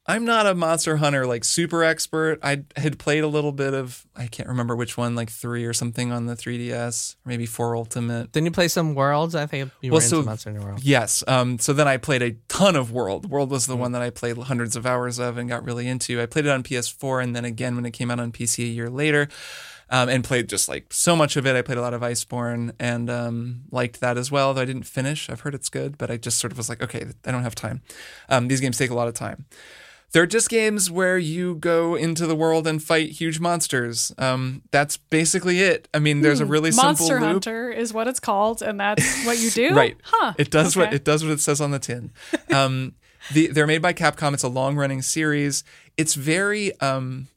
I'm not a Monster Hunter like super expert. I had played a little bit of I can't remember which one, like three or something on the 3DS, maybe four Ultimate. Didn't you play some Worlds? I think you Well, were so- into Monster Hunter World. Yes. Um, so then I played a ton of World. World was the Mm. one that I played hundreds of hours of and got really into. I played it on PS4 and then again when it came out on PC a year later. Um, and played just like so much of it. I played a lot of Iceborne and um, liked that as well, though I didn't finish. I've heard it's good, but I just sort of was like, okay, I don't have time. Um, these games take a lot of time. They're just games where you go into the world and fight huge monsters. Um, that's basically it. I mean, there's a really Hmm. Monster simple loop. Hunter is what it's called, and that's what you do. Right. Huh. It does what it does what it says on the tin. Um, the, they're made by Capcom. It's a long running series. It's very um,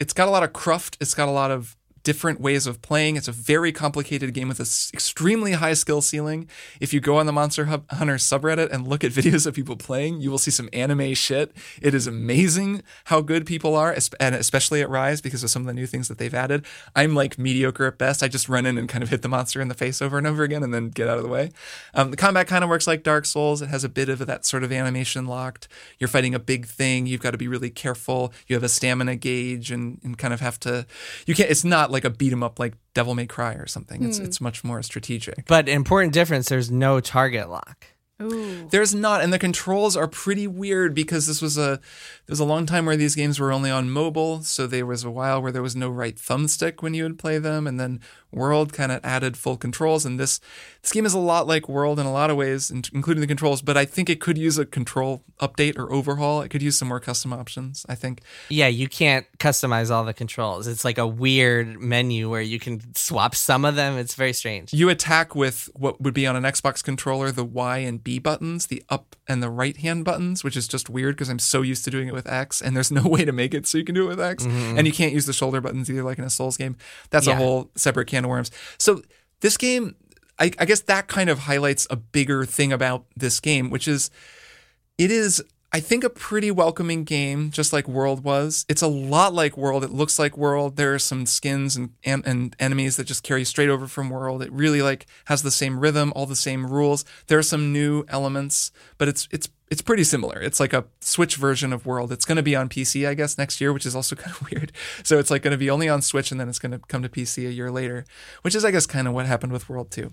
it's got a lot of cruft. It's got a lot of different ways of playing. It's a very complicated game with an extremely high skill ceiling. If you go on the Monster Hunter subreddit and look at videos of people playing, you will see some anime shit. It is amazing how good people are, and especially at Rise because of some of the new things that they've added. I'm like mediocre at best. I just run in and kind of hit the monster in the face over and over again and then get out of the way. Um, the combat kind of works like Dark Souls. It has a bit of that sort of animation locked. You're fighting a big thing. You've got to be really careful. You have a stamina gauge and, and kind of have to. You can't. It's not like a beat 'em up like Devil May Cry or something. It's hmm. it's much more strategic. But important difference: there's no target lock. Ooh. There's not, and the controls are pretty weird because this was a there was a long time where these games were only on mobile, so there was a while where there was no right thumbstick when you would play them, and then World kind of added full controls, and this this game is a lot like World in a lot of ways, including the controls. But I think it could use a control update or overhaul. It could use some more custom options. I think. Yeah, you can't customize all the controls. It's like a weird menu where you can swap some of them. It's very strange. You attack with what would be on an Xbox controller, the Y and B buttons, the up and the right hand buttons, which is just weird because I'm so used to doing it with X, and there's no way to make it so you can do it with X. Mm-hmm. And you can't use the shoulder buttons either, like in a Souls game. That's a whole separate can of worms. So this game, I, I guess that kind of highlights a bigger thing about this game, which is it is I think a pretty welcoming game, just like World was. It's a lot like World. It looks like World. There are some skins and, and and enemies that just carry straight over from World. It really like has the same rhythm, all the same rules. There are some new elements, but it's it's it's pretty similar. It's like a Switch version of World. It's going to be on PC, I guess, next year, which is also kind of weird. So it's like going to be only on Switch, and then it's going to come to PC a year later, which is, I guess, kind of what happened with World too.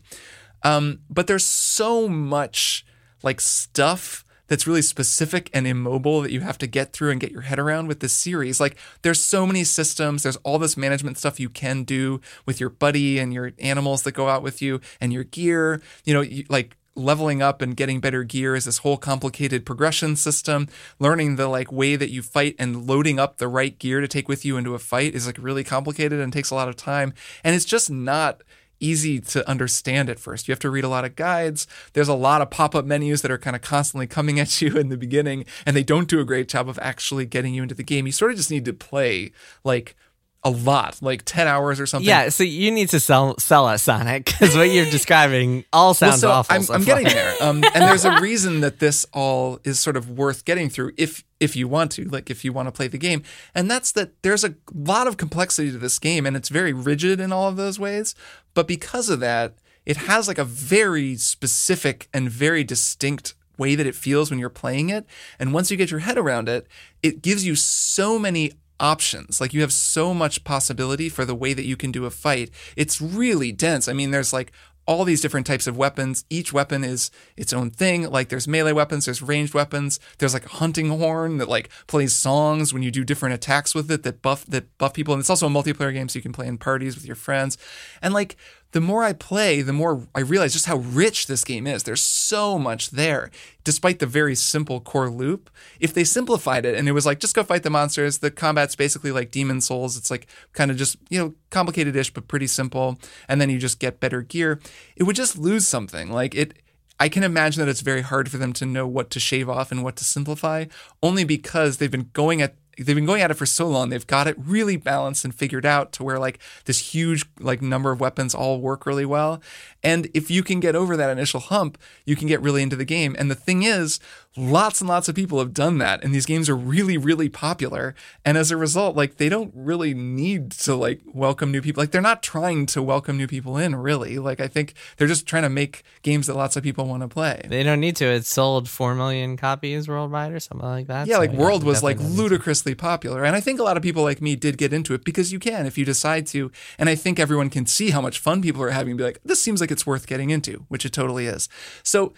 Um, but there's so much like stuff that's really specific and immobile that you have to get through and get your head around with this series. Like there's so many systems, there's all this management stuff you can do with your buddy and your animals that go out with you and your gear. You know, you, like leveling up and getting better gear is this whole complicated progression system. Learning the like way that you fight and loading up the right gear to take with you into a fight is like really complicated and takes a lot of time. And it's just not easy to understand at first. You have to read a lot of guides. There's a lot of pop-up menus that are kind of constantly coming at you in the beginning and they don't do a great job of actually getting you into the game. You sort of just need to play like a lot, like 10 hours or something. Yeah, so you need to sell sell us Sonic because what you're describing all sounds so awful. I'm, so I'm getting there, um, and there's a reason that this all is sort of worth getting through if if you want to, like if you want to play the game, and that's that there's a lot of complexity to this game, and it's very rigid in all of those ways. But because of that, it has like a very specific and very distinct way that it feels when you're playing it. And once you get your head around it, it gives you so many options. Like you have so much possibility for the way that you can do a fight. It's really dense. I mean, there's like all these different types of weapons. Each weapon is its own thing. Like there's melee weapons, there's ranged weapons. There's like a hunting horn that like plays songs when you do different attacks with it that buff that buff people. And it's also a multiplayer game, so you can play in parties with your friends. And like the more I play, the more I realize just how rich this game is. There's so much there, despite the very simple core loop. If they simplified it and it was like, just go fight the monsters, the combat's basically like Demon's Souls. It's like kind of just, you know, complicated ish, but pretty simple. And then you just get better gear. It would just lose something. Like it, I can imagine that it's very hard for them to know what to shave off and what to simplify, only because they've been going at they've been going at it for so long. They've got it really balanced and figured out to where like this huge like number of weapons all work really well. And if you can get over that initial hump, you can get really into the game. And the thing is, lots and lots of people have done that and these games are really really popular and as a result like they don't really need to like welcome new people like they're not trying to welcome new people in really like i think they're just trying to make games that lots of people want to play They don't need to. It sold four million copies worldwide or something like that. yeah, so like World was like don't need to. ludicrously popular. And I think a lot of people like me did get into it because you can if you decide to. And I think everyone can see how much fun people are having and be like, this seems like it's worth getting into, which it totally is. So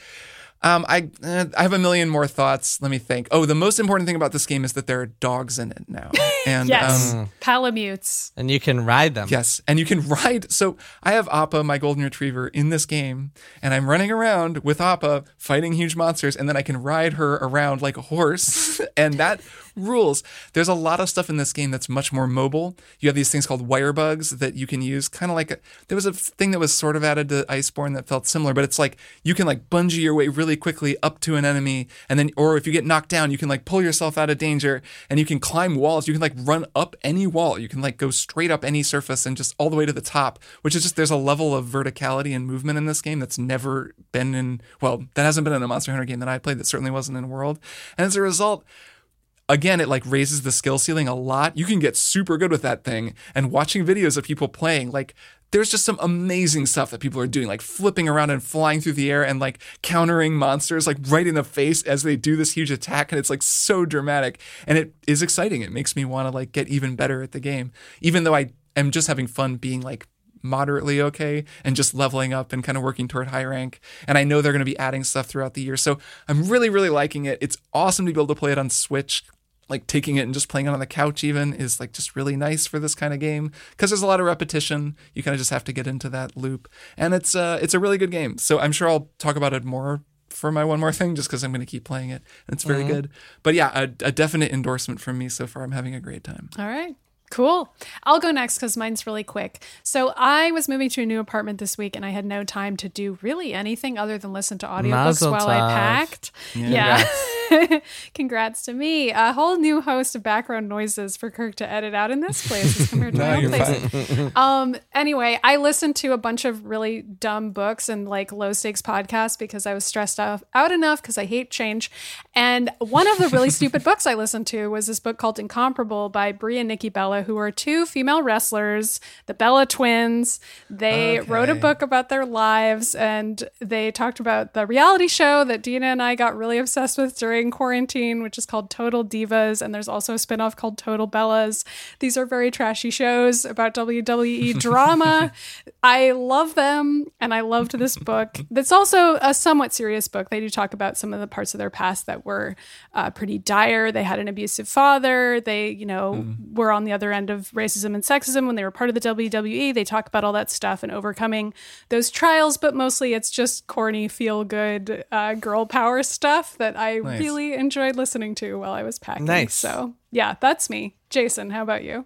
um, I uh, I have a million more thoughts. Let me think. Oh, the most important thing about this game is that there are dogs in it now. And Yes. um, Palamutes. and you can ride them. Yes, and you can ride. So I have Appa, my golden retriever, in this game, and I'm running around with Appa fighting huge monsters, and then I can ride her around like a horse, and that rules. There's a lot of stuff in this game that's much more mobile. You have these things called wire bugs that you can use, kind of like a, there was a thing that was sort of added to Iceborne that felt similar, but it's like you can like bungee your way really quickly up to an enemy, and then or if you get knocked down, you can like pull yourself out of danger, and you can climb walls. You can like run up any wall. You can like go straight up any surface and just all the way to the top, which is just there's a level of verticality and movement in this game that's never been in well, that hasn't been in a Monster Hunter game that I played. That certainly wasn't in World, and as a result again, it like raises the skill ceiling a lot. You can get super good with that thing. And watching videos of people playing, like, there's just some amazing stuff that people are doing, like flipping around and flying through the air and like countering monsters, like right in the face as they do this huge attack. And it's like so dramatic. And it is exciting. It makes me want to like get even better at the game, even though I am just having fun being like moderately okay and just leveling up and kind of working toward high rank. And I know they're going to be adding stuff throughout the year. So I'm really, really liking it. It's awesome to be able to play it on Switch. Like taking it and just playing it on the couch, even is like just really nice for this kind of game because there's a lot of repetition. You kind of just have to get into that loop, and it's uh it's a really good game. So I'm sure I'll talk about it more for my one more thing just because I'm going to keep playing it. And it's very good. But yeah, a, a definite endorsement from me so far. I'm having a great time. All right. Cool. I'll go next because mine's really quick. So I was moving to a new apartment this week and I had no time to do really anything other than listen to audiobooks Mazel while I tov. packed. Yeah. Congrats to me. A whole new host of background noises for Kirk to edit out in this place as compared to No, my own place. Um, anyway, I listened to a bunch of really dumb books and like low stakes podcasts because I was stressed out, out enough because I hate change. And one of the really stupid books I listened to was this book called Incomparable by Brie and Nikki Bella, who are two female wrestlers, the Bella twins. They wrote a book about their lives and they talked about the reality show that Dina and I got really obsessed with during quarantine, which is called Total Divas. And there's also a spinoff called Total Bellas. These are very trashy shows about WWE drama. I love them and I loved this book. That's also a somewhat serious book. They do talk about some of the parts of their past that were uh, pretty dire. They had an abusive father. They, you know, were on the other end of racism and sexism when they were part of the WWE. They talk about all that stuff and overcoming those trials, but mostly it's just corny, feel good uh, girl power stuff that I Nice. really enjoyed listening to while I was packing. Nice. So, yeah, that's me. Jason, how about you?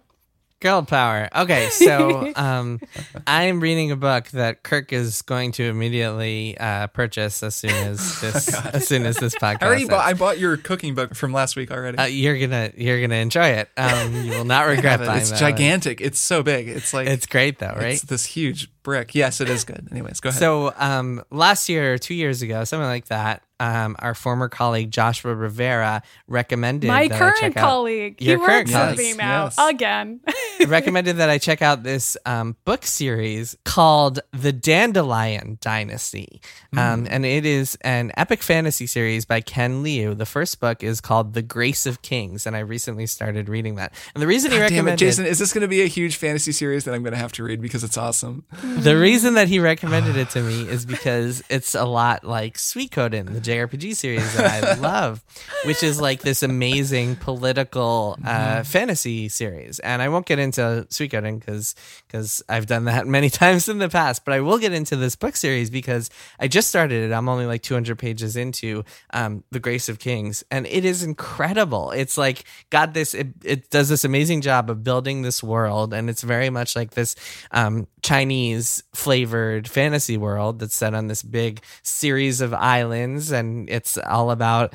Girl power. Okay, so um, I'm reading a book that Kirk is going to immediately uh, purchase as soon as this as soon as this podcast. I already bought, I bought your cooking book from last week already. Uh, you're gonna you're gonna enjoy it. Um, you will not regret buying it's that one. gigantic. It's so big. It's like It's great though, right? It's this huge brick. Yes, it is good. Anyways, go ahead. So um, last year or two years ago, something like that, um, our former colleague Joshua Rivera recommended My that I current check out- colleague. He Your works current with colleague. me now Yes. again. recommended that I check out this um, book series called The Dandelion Dynasty. Um, and it is an epic fantasy series by Ken Liu. The first book is called The Grace of Kings, and I recently started reading that. And the reason he Damn it, recommended Jason, is this going to be a huge fantasy series that I'm going to have to read because it's awesome? the reason that he recommended it to me is because it's a lot like Suikoden, the JRPG series that I love, which is like this amazing political uh, fantasy series. And I won't get into Suikoden because because I've done that many times in the past, but I will get into this book series because I just started it. I'm only like 200 pages into um, The Grace of Kings, and it is incredible. It's like got this. It, it does this amazing job of building this world, and it's very much like this um, Chinese flavored fantasy world that's set on this big series of islands, and it's all about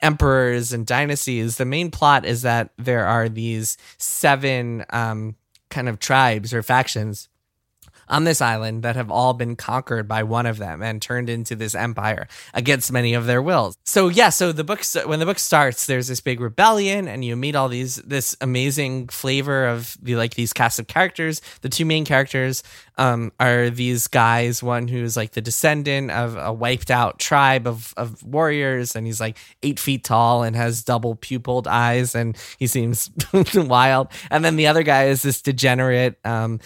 emperors and dynasties. The main plot is that there are these seven um, kind of tribes or factions on this island that have all been conquered by one of them and turned into this empire against many of their wills. So yeah, so the book when the book starts, there's this big rebellion, and you meet all these this amazing flavor of the like these cast of characters. The two main characters um, are these guys. One who's like the descendant of a wiped out tribe of of warriors, and he's like eight feet tall and has double pupilled eyes, and he seems wild. And then the other guy is this degenerate um,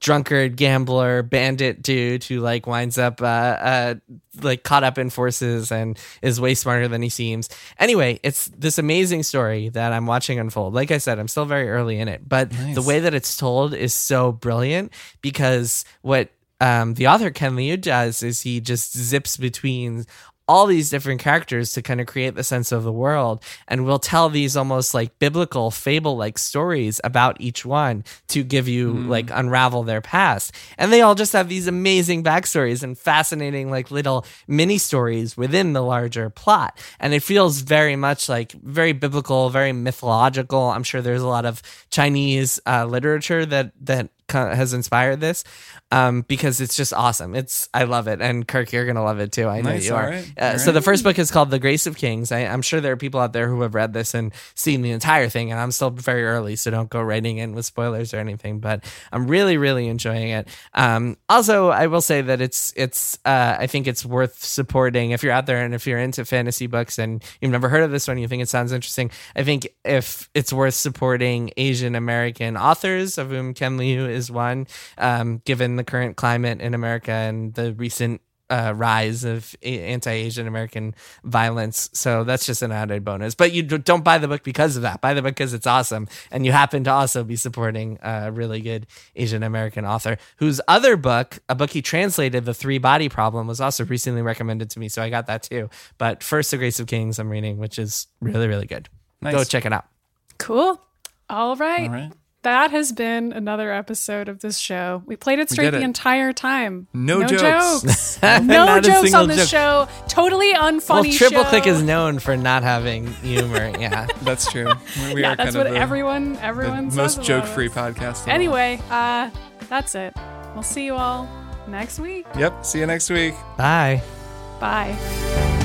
drunkard gambler bandit dude who like winds up uh, uh like caught up in forces and is way smarter than he seems anyway it's this amazing story that i'm watching unfold like i said i'm still very early in it but Nice. the way that it's told is so brilliant because what um, the author Ken Liu does is he just zips between all these different characters to kind of create the sense of the world. And we'll tell these almost like biblical fable like stories about each one to give you like unravel their past. And they all just have these amazing backstories and fascinating like little mini stories within the larger plot. And it feels very much like very biblical very mythological. I'm sure there's a lot of chinese uh, literature that that has inspired this um, because it's just awesome. It's I love it, and Kirk, you're gonna love it too. I know Nice, you are. right, Uh, So the first book is called The Grace of Kings. I, I'm sure there are people out there who have read this and seen the entire thing, and I'm still very early, so don't go writing in with spoilers or anything. But I'm really, really enjoying it. Um, also, I will say that it's it's uh, I think it's worth supporting if you're out there and if you're into fantasy books and you've never heard of this one, you think it sounds interesting. I think if it's worth supporting Asian American authors, of whom Ken Liu is one, um, given the current climate in America and the recent uh, rise of a- anti-Asian American violence. So that's just an added bonus. But you d- don't buy the book because of that. Buy the book because it's awesome, and you happen to also be supporting a really good Asian American author whose other book, a book he translated, "The Three Body Problem," was also recently recommended to me. So I got that too. But first, "The Grace of Kings" I'm reading, which is really really good. Go check it out. Cool. All right. All right. That has been another episode of this show. We played it straight did the it. entire time. No jokes. jokes. Not no jokes on this joke. show. Totally unfunny Well, Triple show. Click is known for not having humor. Yeah. That's true. We- We yeah, are that's kind what of the, everyone the everyone says most joke-free us. podcast. in the world. Anyway, uh, that's it. We'll see you all next week. Yep. See you next week. Bye. Bye.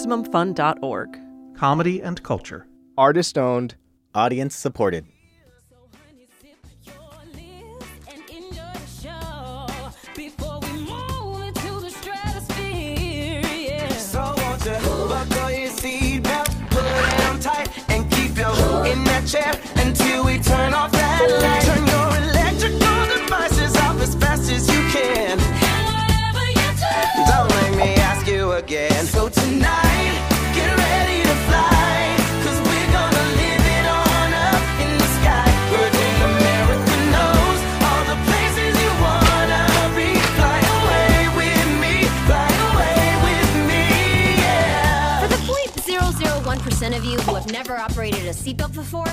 MaximumFun.org. Comedy and culture. Artist owned. Audience supported. So won't you buckle your seatbelt, put it on tight, and keep your in that chair until we turn off that light. 0.001% of you who have never operated a seatbelt before,